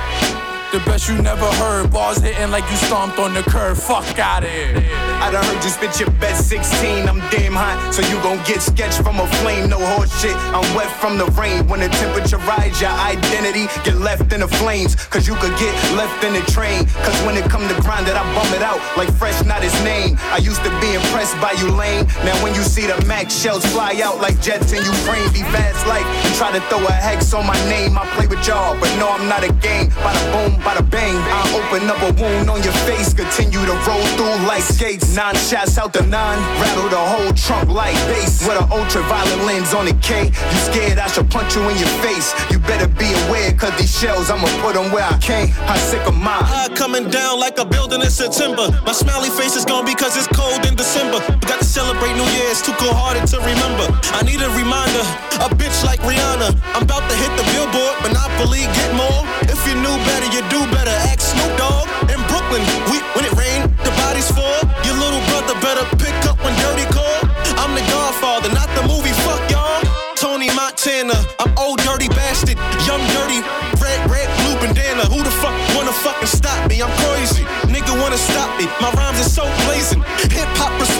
Speaker 24: The best you never heard, bars hitting like you stomped on the curb. Fuck out here.
Speaker 1: I done heard you spit your best 16. I'm damn hot, so you gon' get sketched from a flame. No horse shit, I'm wet from the rain. When the temperature rise, your identity get left in the flames. Cause you could get left in the train. Cause when it come to grind it, I bum it out like fresh, not his name. I used to be impressed by you lame. Now when you see the max shells fly out like jets in Ukraine, be fast like try to throw a hex on my name. I play with y'all, but no, I'm not a game. Bada boom, bada bang. I open up a wound on your face. Continue to roll through like skates. Nine shots out the nine. Rattle the whole trunk like bass. With an ultraviolet lens on the K. You scared I should punch you in your face. You better be aware, cause these shells, I'ma put them where I can't. How sick of mine.
Speaker 25: High coming down like a building in September. My smiley face is gone because it's cold in December. We got to celebrate New Year's, too cold hearted to remember. I need a reminder, a bitch like Rihanna. I'm about to hit the billboard, Monopoly, get more. If you knew better, you do better. Ask Snoop Dogg in Brooklyn. We, when it rain, the bodies fall. Your little brother better pick up when dirty call. I'm the godfather, not the movie, fuck y'all. Tony Montana, I'm old dirty bastard, young dirty, red, red, blue bandana. Who the fuck wanna fucking stop me? I'm crazy. Nigga wanna stop me. My rhymes are so blazing. Hip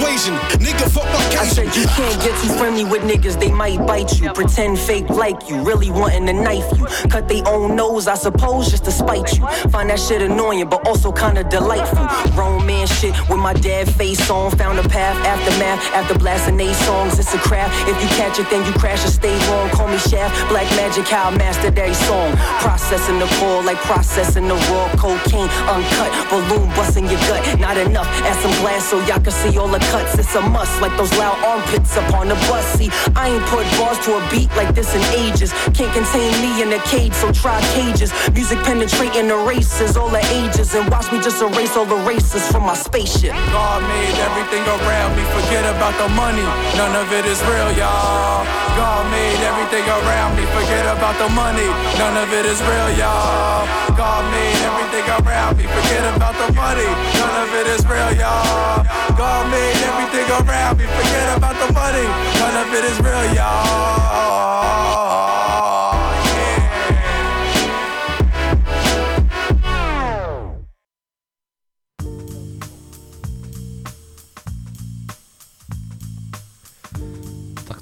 Speaker 25: persuasion. Nigga fuck
Speaker 1: I
Speaker 25: occasion.
Speaker 1: shake
Speaker 26: But you can't get too friendly with niggas, they might bite you. Pretend fake like you, really wanting to knife you. Cut they own nose, I suppose, just to spite you. Find that shit annoying, but also kinda delightful. Man shit with my dad face on. Found a path, after math, after blasting eight songs. It's a craft. If you catch it, then you crash or stay wrong. Call me Shaft, Black Magic, how I mastered every song. Processing the core like processing the raw cocaine. Uncut, balloon busting your gut. Not enough, add some glass so y'all can see all the cuts. It's a must, like those loud armpits up on the bus. See, I ain't put bars to a beat like this in ages. Can't contain me in a cage, so try cages. Music penetrating the races, all the ages. And watch me just erase all the races from my spaceship.
Speaker 24: God made everything around me, forget about the money. None of it is real, y'all. God made everything around me, forget about the money. None of it is real, y'all. God made everything around me, forget about the money. None of it is real, y'all. God made everything around me, forget about the money. None of it is real, y'all.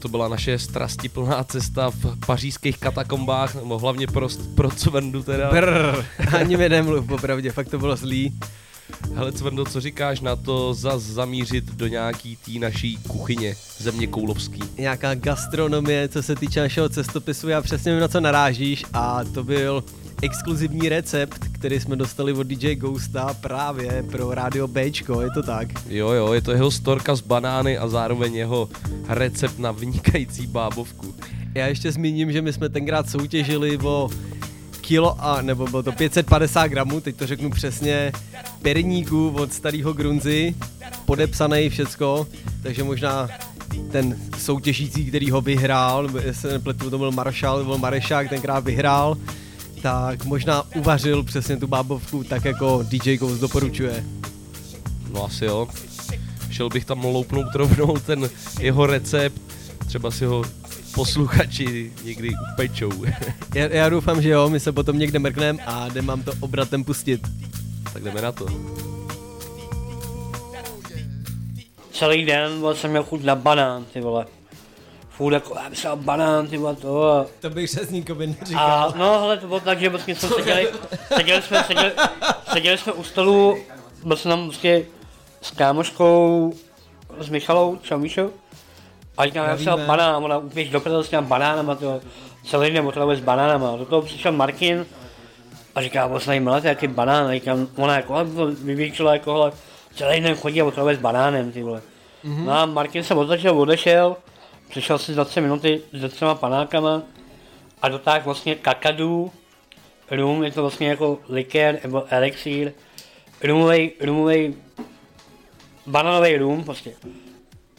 Speaker 3: To byla naše strastiplná cesta v pařížských katakombách, nebo hlavně pro, pro Cvendu teda.
Speaker 2: Brr, ani mi nemluv, popravdě, fakt to bylo zlý.
Speaker 3: Hele Cvendo, co říkáš na to zas zamířit do nějaký tý naší kuchyně země koulovský?
Speaker 2: Nějaká gastronomie, co se týče našeho cestopisu, já přesně vím, na co narážíš a to byl exkluzivní recept, který jsme dostali od DJ Ghosta právě pro rádio Bčko, je to tak?
Speaker 3: Jo, jo, je to jeho storka z banány a zároveň jeho recept na vynikající bábovku.
Speaker 2: Já ještě zmíním, že my jsme tenkrát soutěžili o kilo a, nebo bylo to 550 gramů, teď to řeknu přesně, perníků od starého grunzy, podepsaný všecko, takže možná ten soutěžící, který ho vyhrál, nebo jestli se nepletu, to byl Maršal, nebo Marešák, tenkrát vyhrál, tak možná uvařil přesně tu bábovku tak jako DJ Ghost doporučuje.
Speaker 3: No asi jo. Šel bych tam loupnout rovnou ten jeho recept, třeba si ho posluchači někdy upečou.
Speaker 2: Já, já doufám, že jo, my se potom někde mrkneme a jdem vám to obratem pustit.
Speaker 3: tak jdeme na to.
Speaker 10: Celý den vole, jsem měl chuť na banán, ty vole. Furt jako, já bych banán, ty to. a-
Speaker 2: To bych se s nikomu neříkal.
Speaker 10: A no, hele, to bylo tak, že vlastně jsme seděli, seděli jsme, seděli, seděli jsme u stolu, byl jsem tam prostě s kámoškou, s Michalou, čau Míšo, a říkám, já jsem banán, ona úplně do prdele s těma banánama, to celý den otravuje s banánama, do toho přišel Martin a říká, vlastně máte jaký banán, a říkám, ona jako, ale to vyvětšila jako, hele, celý den chodí a otravuje s banánem, ty vole.
Speaker 2: Mhm.
Speaker 10: No a Martin se otočil, odešel, přišel si za tři minuty s třema panákama a dotáhl vlastně kakadu, rum, je to vlastně jako likér nebo elixír, rumovej, rumovej, bananový rum prostě.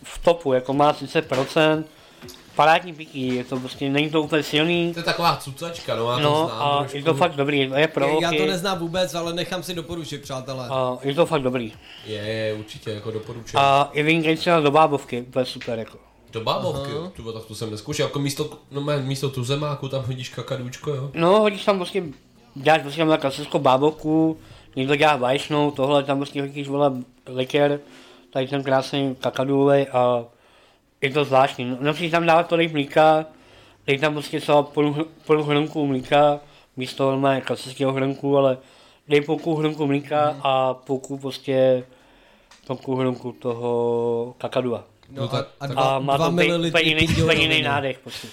Speaker 10: V topu, jako má 30%, parádní pití, je to prostě, není to úplně silný.
Speaker 3: To je taková cucačka, no, já to
Speaker 10: No
Speaker 3: znám
Speaker 10: a
Speaker 3: trošku.
Speaker 10: je to fakt dobrý, je pro
Speaker 2: Já to neznám vůbec, ale nechám si doporučit, přátelé.
Speaker 10: A je to fakt dobrý.
Speaker 3: Je, je, určitě, jako doporučuji.
Speaker 10: A je vynikající do bábovky, to je super jako.
Speaker 3: Do bábovky,
Speaker 10: Aha.
Speaker 3: jo? Tyvo, tak to jsem neskoušel, jako místo, no mé, místo tuzemáku tam hodíš kakadůčko, jo?
Speaker 10: No, hodíš tam prostě, děláš prostě tam klasickou bábovku, někdo dělá vaječnou, tohle tam prostě hodíš vole likér, tady ten krásný kakadůvej a je to zvláštní. No, Nemusíš tam dávat tolik mlíka, dej tam prostě třeba půl, půl hrnku mlíka, místo normálně klasického hrnku, ale dej půlku hrnku mlíka a půlku prostě půlku hrnku toho kakadua.
Speaker 2: No a- a
Speaker 10: a
Speaker 2: dva-
Speaker 10: má
Speaker 2: dva
Speaker 10: to úplně jiný, nádech prostě.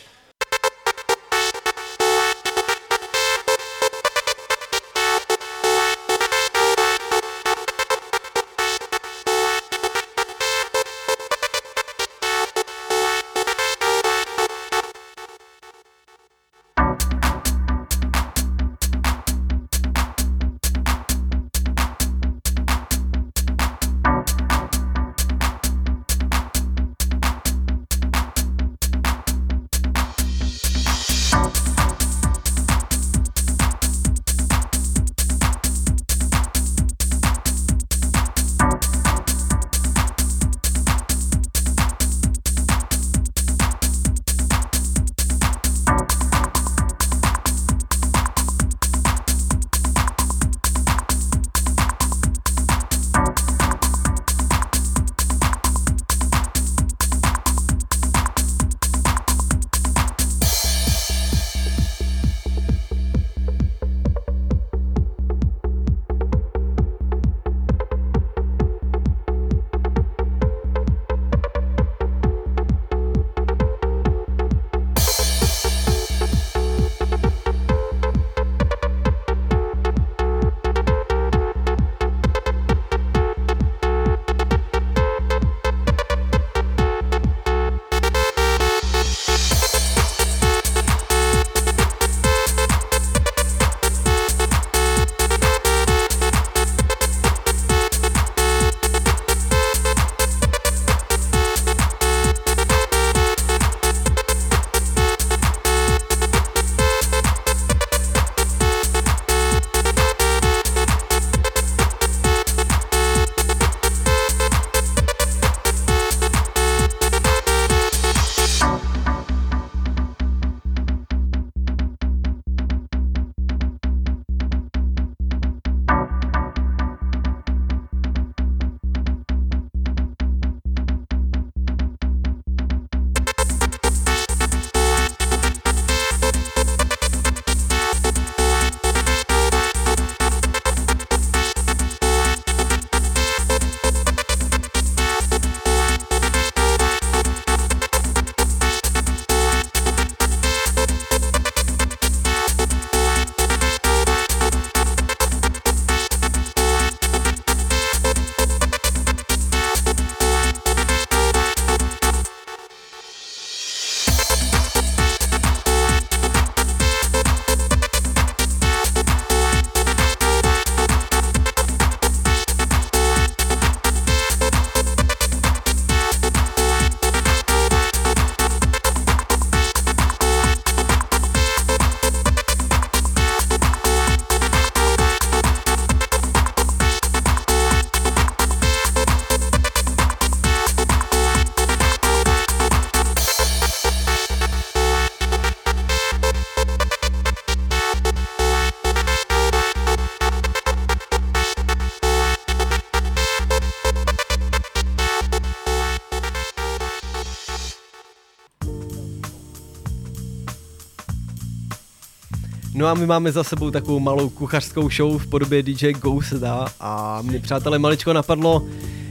Speaker 2: No a my máme za sebou takovou malou kuchařskou show v podobě DJ Ghostada a mě přátelé maličko napadlo,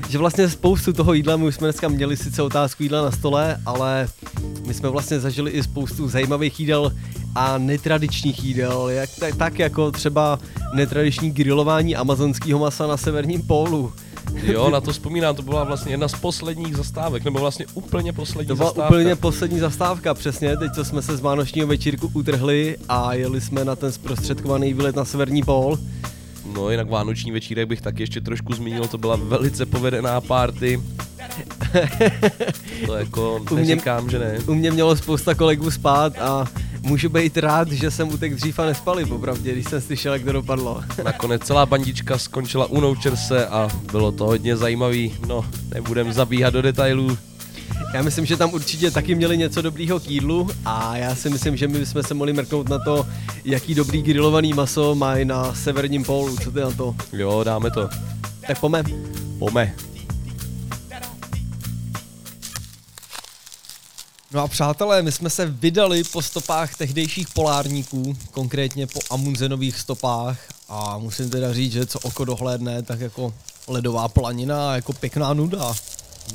Speaker 2: že vlastně spoustu toho jídla, my už jsme dneska měli sice otázku jídla na stole, ale my jsme vlastně zažili i spoustu zajímavých jídel a netradičních jídel, jak, tak, tak jako třeba netradiční grilování amazonského masa na severním pólu.
Speaker 3: Jo, na to vzpomínám, to byla vlastně jedna z posledních zastávek, nebo vlastně úplně poslední
Speaker 2: To byla
Speaker 3: zastávka.
Speaker 2: úplně poslední zastávka, přesně. Teď, co jsme se z vánočního večírku utrhli a jeli jsme na ten zprostředkovaný výlet na severní pól.
Speaker 3: No jinak vánoční večírek bych taky ještě trošku zmínil, to byla velice povedená party. to jako
Speaker 2: U mě-
Speaker 3: neříkám, že ne.
Speaker 2: U mě mělo spousta kolegů spát a můžu být rád, že jsem utek dřív a nespali, popravdě, když jsem slyšel, jak to dopadlo.
Speaker 3: Nakonec celá bandička skončila u Noučerse a bylo to hodně zajímavý. No, nebudem zabíhat do detailů.
Speaker 2: Já myslím, že tam určitě taky měli něco dobrýho k jídlu a já si myslím, že my jsme se mohli mrknout na to, jaký dobrý grilovaný maso mají na severním pólu. Co ty na to?
Speaker 3: Jo, dáme to.
Speaker 2: Tak pome.
Speaker 3: Pome.
Speaker 2: No a přátelé, my jsme se vydali po stopách tehdejších polárníků, konkrétně po Amundsenových stopách a musím teda říct, že co oko dohlédne, tak jako ledová planina jako pěkná nuda.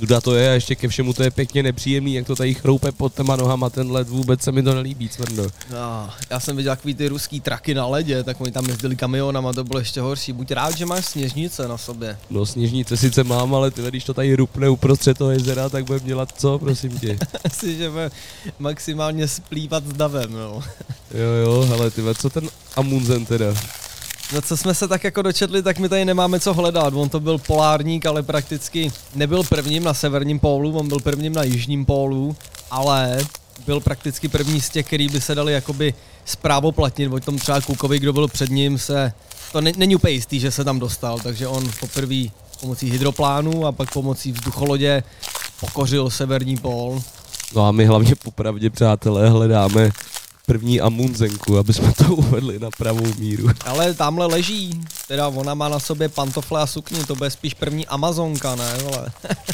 Speaker 3: Nuda to je a ještě ke všemu to je pěkně nepříjemný, jak to tady chroupe pod těma nohama, ten led vůbec se mi to nelíbí, cvrno.
Speaker 2: No, já jsem viděl takový ty ruský traky na ledě, tak oni tam jezdili kamionama, to bylo ještě horší. Buď rád, že máš sněžnice na sobě.
Speaker 3: No sněžnice sice mám, ale ty, když to tady rupne uprostřed toho jezera, tak budeme dělat co, prosím tě.
Speaker 2: Asi, že bude maximálně splývat s davem, no.
Speaker 3: Jo, jo, hele, ty co ten Amundsen teda?
Speaker 2: No co jsme se tak jako dočetli, tak my tady nemáme co hledat. On to byl polárník, ale prakticky nebyl prvním na severním pólu, on byl prvním na jižním pólu, ale byl prakticky první z těch, který by se dali jakoby zprávoplatnit, o tom třeba Kukovi, kdo byl před ním, se, to ne, není úplně jistý, že se tam dostal, takže on poprvé pomocí hydroplánu a pak pomocí vzducholodě pokořil severní pól.
Speaker 3: No a my hlavně popravdě, přátelé, hledáme první Amundsenku, aby jsme to uvedli na pravou míru.
Speaker 2: Ale tamhle leží, teda ona má na sobě pantofle a sukni, to bude spíš první Amazonka, ne, vole.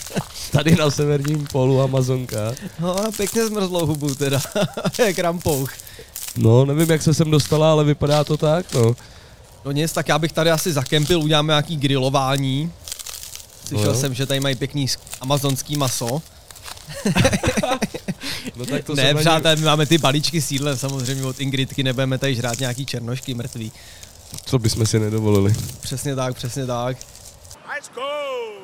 Speaker 3: Tady na severním polu Amazonka.
Speaker 2: No a pěkně zmrzlou hubu teda, jak rampouch.
Speaker 3: No, nevím, jak se sem dostala, ale vypadá to tak, no.
Speaker 2: No nic, tak já bych tady asi zakempil, uděláme nějaký grilování. Slyšel
Speaker 3: No
Speaker 2: jsem, že tady mají pěkný sk- amazonský maso.
Speaker 3: No tak to
Speaker 2: ne, přátelé, my máme ty balíčky s jídlem samozřejmě od Ingridky, nebudeme tady žrát nějaký černošky mrtvý.
Speaker 3: Co bychom si nedovolili.
Speaker 2: Přesně tak, přesně tak.
Speaker 27: Let's go!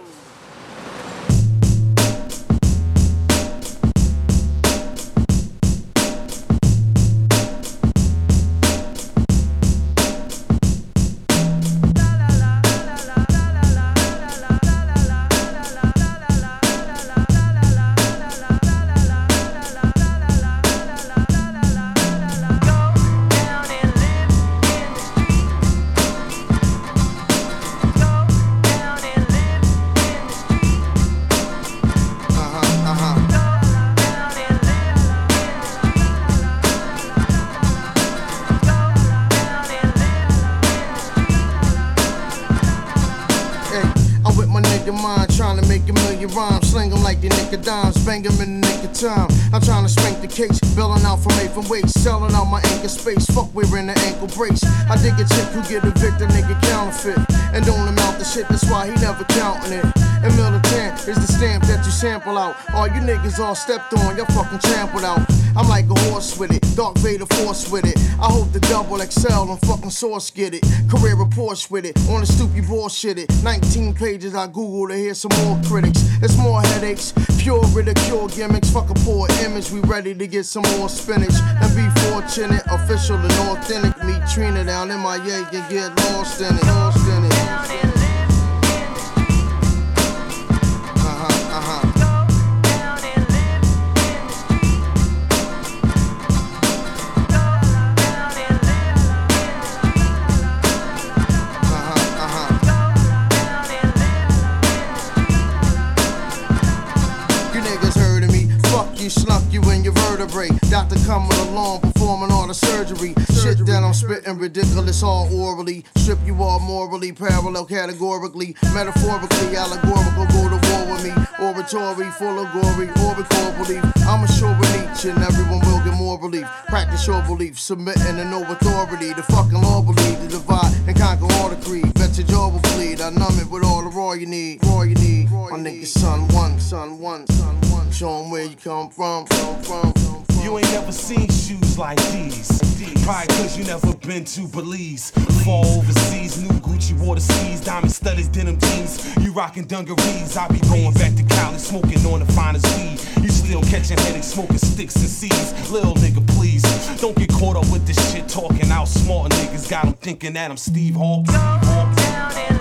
Speaker 28: Macadams, bang them in time. I'm trying to spank the case, bailing out from eight from waist, selling out my anchor space. Fuck, wearing the ankle brace. I dig a chick who get a victor, nigga counterfeit. And don't amount the shit, that's why he never counting it. And militant is the stamp that you sample out. All you niggas all stepped on, y'all fucking trampled out. I'm like a horse with it, Dark Vader force with it. I hope the double XL and fucking source get it. Career reports with it, on the you bullshit it. 19 pages I Google to hear some more critics. It's more headaches, pure ridicule gimmicks. Fuck a poor image, we ready to get some more spinach. And be fortunate, official and authentic. Meet Trina down in my yay and get lost in it, Doctor coming along, performing all the surgery. Shit that I'm spitting ridiculous all orally. Strip you all morally, parallel categorically, metaphorically, allegorical. Go to war with me. Oratory full of glory, or record belief. I'm a sure each and everyone will get more relief. Practice your belief, submitting to no authority. The fucking law believe to divide and conquer all the creed. Bet your jaw will bleed. I numb it with all the raw you need. Raw you need. My nigga, son one, son one, son one. Show 'em where you come from, come from.
Speaker 29: You ain't never seen shoes like these. Probably cause you never been to Belize. Fall overseas, new Gucci water skis, diamond studded denim jeans. You rockin' dungarees. I be going back to Cali, smoking on the finest weed. You still catching headaches, smoking sticks and seeds. Little nigga, please. Don't get caught up with this shit talking out smart niggas. Got 'em thinking that I'm Steve Hawking.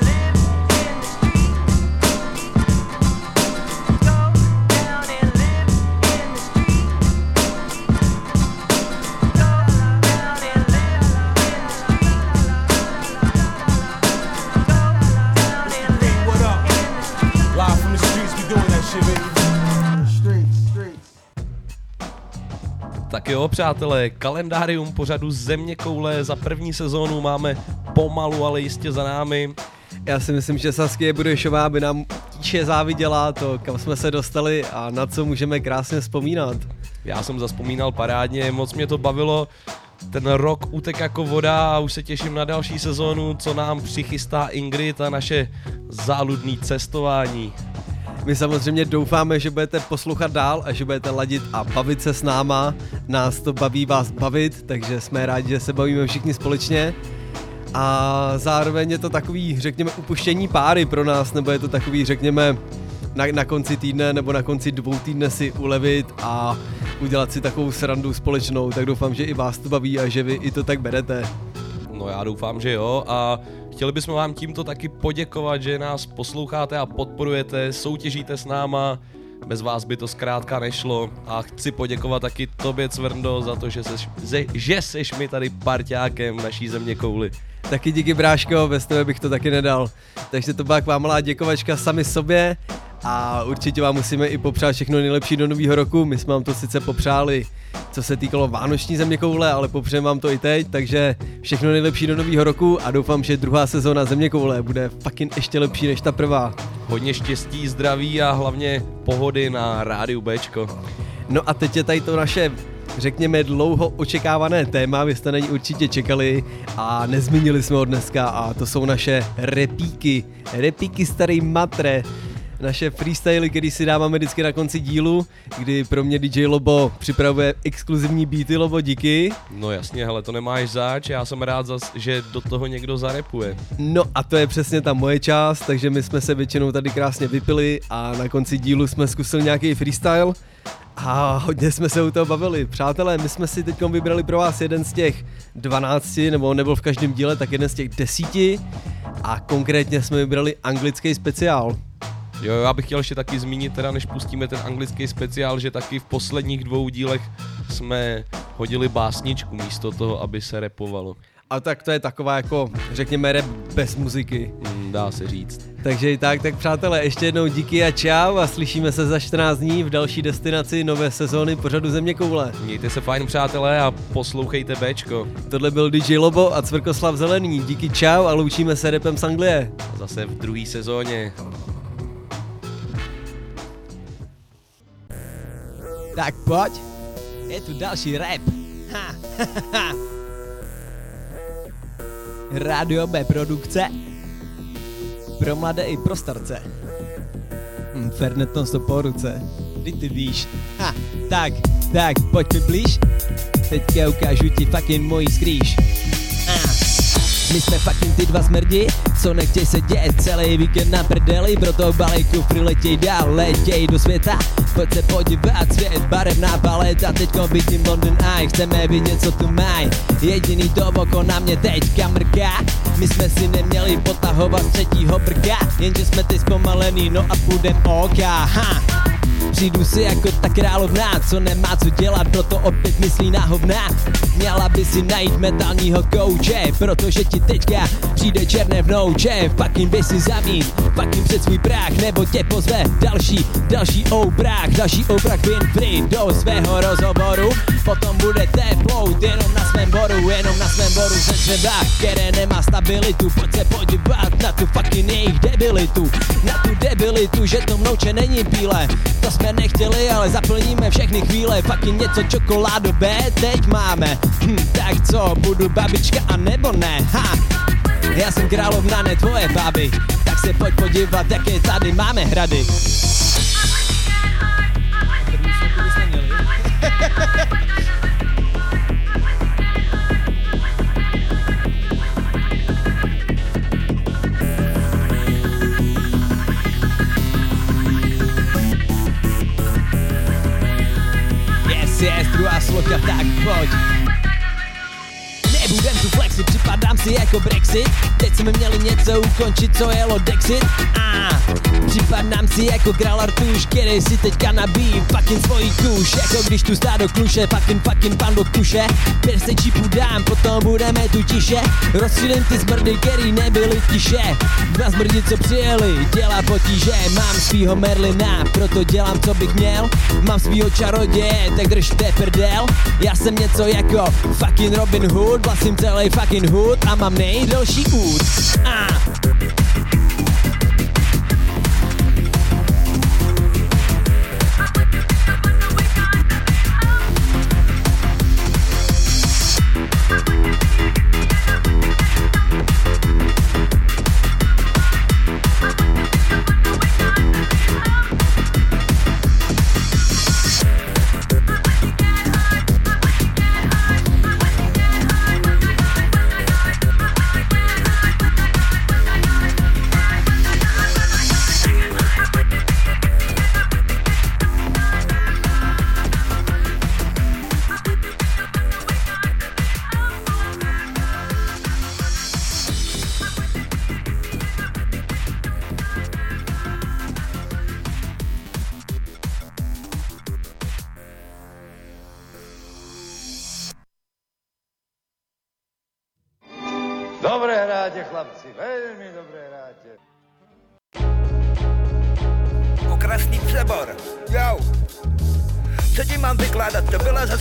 Speaker 3: Tak jo, přátelé, kalendárium pořadu Země koule za první sezónu máme pomalu, ale jistě za námi.
Speaker 2: Já si myslím, že Saskia Budešová by nám tíše záviděla to, kam jsme se dostali a na co můžeme krásně vzpomínat.
Speaker 3: Já jsem zaspomínal parádně, moc mě to bavilo. Ten rok utek jako voda a už se těším na další sezónu, co nám přichystá Ingrid a naše záludný cestování.
Speaker 2: My samozřejmě doufáme, že budete poslouchat dál a že budete ladit a bavit se s náma. Nás to baví vás bavit, takže jsme rádi, že se bavíme všichni společně. A zároveň je to takový, řekněme, upuštění páry pro nás, nebo je to takový, řekněme, na, na konci týdne nebo na konci dvou týdne si ulevit a udělat si takovou srandu společnou, tak doufám, že i vás to baví a že vy i to tak berete.
Speaker 3: No já doufám, že jo a chtěli bychom vám tímto taky poděkovat, že nás posloucháte a podporujete, soutěžíte s náma, bez vás by to zkrátka nešlo a chci poděkovat taky tobě Cvrndo za to, že seš, ze, že seš mi tady parťákem naší země kouli.
Speaker 2: Taky díky bráško, bez tebe bych to taky nedal. Takže to byla taková malá děkovačka sami sobě a určitě vám musíme i popřát všechno nejlepší do nového roku. My jsme vám to sice popřáli, co se týkalo Vánoční země koule, ale popřejeme vám to i teď, takže všechno nejlepší do nového roku a doufám, že druhá sezóna země koule bude fucking ještě lepší než ta prvá.
Speaker 3: Hodně štěstí, zdraví a hlavně pohody na rádiu Bčko.
Speaker 2: No a teď je tady to naše řekněme dlouho očekávané téma, vy jste na ní určitě čekali a nezmínili jsme ho dneska a to jsou naše repíky, repíky starý matre, naše freestyly, který si dáváme vždycky na konci dílu, kdy pro mě DJ Lobo připravuje exkluzivní beaty Lobo, díky.
Speaker 3: No jasně, hele, to nemáš zač, já jsem rád, zas, že do toho někdo zarepuje.
Speaker 2: No a to je přesně ta moje část, takže my jsme se většinou tady krásně vypili a na konci dílu jsme zkusili nějaký freestyle a hodně jsme se u toho bavili. Přátelé, my jsme si teď vybrali pro vás jeden z těch 12, nebo nebyl v každém díle, tak jeden z těch desíti a konkrétně jsme vybrali anglický speciál.
Speaker 3: Jo, já bych chtěl ještě taky zmínit, teda než pustíme ten anglický speciál, že taky v posledních dvou dílech jsme hodili básničku místo toho, aby se repovalo.
Speaker 2: A tak to je taková jako, řekněme, rap bez muziky.
Speaker 3: Mm, dá se říct.
Speaker 2: Takže i tak, tak přátelé, ještě jednou díky a čau a slyšíme se za 14 dní v další destinaci nové sezóny pořadu Země koule.
Speaker 3: Mějte se fajn přátelé a poslouchejte Bčko.
Speaker 2: Tohle byl DJ Lobo a Cvrkoslav Zelený. Díky čau a loučíme se repem z Anglie.
Speaker 3: Zase v druhé sezóně.
Speaker 2: Tak pojď, je tu další rap. Radio B produkce. Pro mladé i pro starce. Hm, Fernet sto po ruce. Kdy ty víš? Ha, tak, tak, pojď mi blíž. Teďka ukážu ti fucking mojí skrýš. My jsme fucking ty dva smrdi, co nechtěj se dět celý víkend na prdeli, proto balejku přiletěj dál, letěj do světa, pojď se podívat, svět barevná paleta, teďko vidím London Eye, chceme vidět, co tu maj, jediný to oko na mě teďka mrká, my jsme si neměli potahovat třetího brka, jenže jsme teď zpomalený, no a půjdem oka, ha. Přijdu si jako ta královná, co nemá co dělat, proto opět myslí na hovna. Měla by si najít metalního kouče, protože ti teďka přijde černé vnouče. Fucking by si zamít, fucking před svůj práh, nebo tě pozve další, další obrák, další obrák Winfrey do svého rozhovoru. Potom bude teplout jenom na svém boru, jenom na svém boru se dřeva, které nemá stabilitu. Pojď se podívat na tu fucking jejich debilitu, na tu debilitu, že to mnouče není bílé. To jsme nechtěli, ale zaplníme všechny chvíle, fucking něco čokoládové teď máme. Hm, tak co, budu babička a nebo ne? Ha! Já jsem královna, ne tvoje baby, tak se pojď podívat, jaké tady máme hrady. Yes, yes, druhá sloka, tak pojď. Nebudem tu flexi, připadám si jako Brexit. Teď jsme měli něco ukončit, co jelo Dexit A připadám si jako král Artuš, který si teďka nabíjí fucking svojí kůž Jako když tu stádo kluše, fucking fucking pan kuše Pěr se čipu dám, potom budeme tu tiše. Rozstřílím ty zmrdy, který nebyly tiše. Dva zmrdi, co přijeli, dělá potíže. Mám svýho Merlina, proto dělám, co bych měl. Mám svýho čaroděje, tak držte prdel. Já jsem něco jako fucking Robin Hood Vlastním celý fucking hood a mám nejdelší út a.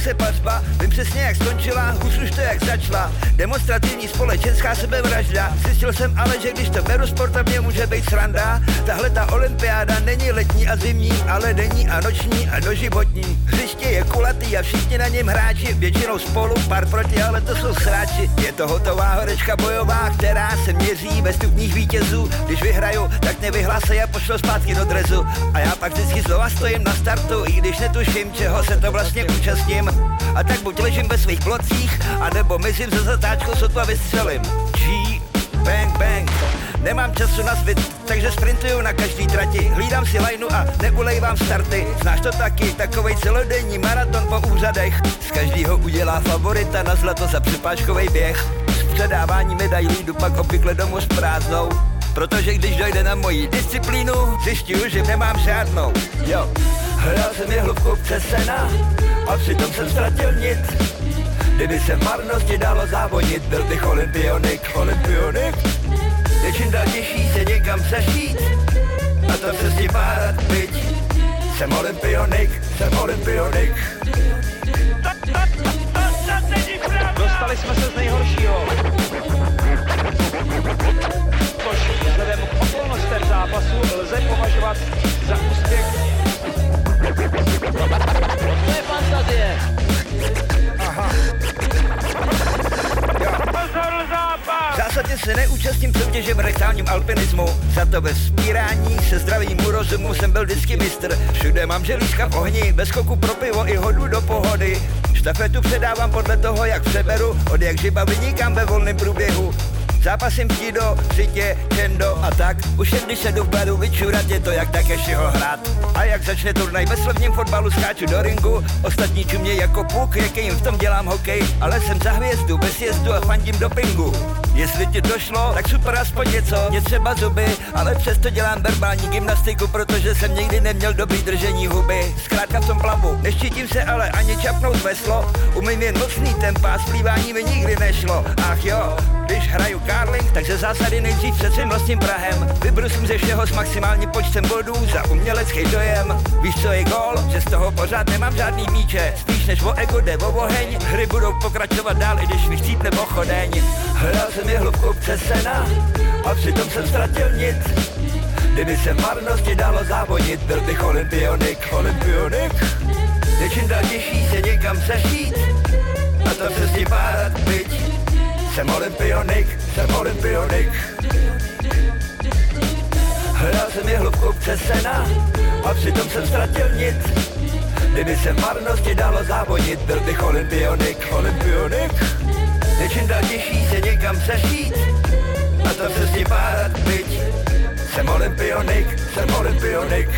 Speaker 30: zase pařba. Vím přesně jak skončila, hus už to jak začala. Demonstrativní společenská sebevražda. Zjistil jsem ale, že když to beru sportovně může být sranda. Tahle ta olympiáda není letní a zimní Ale denní a noční a doživotní. Hřiště je kulatý a všichni na něm hráči. Většinou spolu, pár proti, ale to jsou sráči. Je to hotová horečka bojová, která se měří ve stupních vítězů. Když vyhraju, tak mě vyhlásej a pošlo zpátky do drezu. A já pak vždycky znova stojím na startu I když netuším, čeho se to vlastně účastním A tak buď ležím ve svých blocích A nebo mezím za zatáčkou, sotva vystřelím. G, bang, bang. Nemám času na zbyt, takže sprintuju na každý trati. Hlídám si lajnu a neulejvám starty. Znáš to taky, takovej celodenní maraton po úřadech. Z každýho udělá favorita na zlato za přepáčkovej běh. Z předávání medailí jdu pak obvykle domů s prázdnou. Protože když dojde na moji disciplínu, zjišťuju, že nemám žádnou. Jo, hledal jsem je hlubku přes sena a přitom jsem ztratil nic. Kdyby se marnosti dalo závodit, byl bych olympionik, olympionik. Je čím dál těžší se někam sešít a to se s tím párat byť. Jsem olympionik, jsem olympionik.
Speaker 31: Dostali jsme se z nejhoršího. Což vzhledem k okolnostem zápasu lze považovat za úspěch. Fantazie.
Speaker 30: Aha. Zásadně se neúčastním soutěže v rekálním alpinismu. Za to ve spírání se zdravým rozumu jsem byl vždycky mistr. Všude mám želízka v ohni, bez skoku pro pivo i hodu do pohody. Štafetu předávám podle toho, jak přeberu, od jak žiba vynikám ve volném průběhu. Zápasím judo, přitě, kendo a tak. Už jen když se jdu v baru vyčurat, je to jak Takeshiho hrát. A jak začne turnaj ve slovním fotbalu, skáču do ringu. Ostatní čumě jako puk, jaký jim v tom dělám hokej. Ale jsem za hvězdu, bez jezdu a fandím do pingu. Jestli ti došlo, tak super aspoň něco, mě třeba zuby, ale přesto dělám verbální gymnastiku, protože jsem nikdy neměl dobrý držení huby. Zkrátka v tom plavu, neštítím se ale ani čapnout veslo, umím jen mocný tempa, splývání mi nikdy nešlo. Ach jo, když hraju karling, tak ze zásady nejdřív před svým vlastním Prahem. Vybrusím ze všeho s maximálním počtem bodů za umělecký dojem. Víš, co je gol? Že z toho pořád nemám žádný míče. Spíš než o ego jde o oheň. Hry budou pokračovat dál, i když mi chcípne pochodeň. Hledal jsem je hlubku přes sena a přitom jsem ztratil nic. Kdyby se marnosti dalo závodit, byl bych olympionik, olympionik. Je čím dál těžší se někam sešít a to přesně párat byť. Jsem olympionik, jsem olympionik. Hledal jsem je hlubku přes sena a přitom jsem ztratil nic. Kdyby se marnosti dalo závodit, byl bych olympionik, olympionik. Je čím dál těžší se někam sešít a to přesně párat byť. Jsem olympionik, jsem olympionik.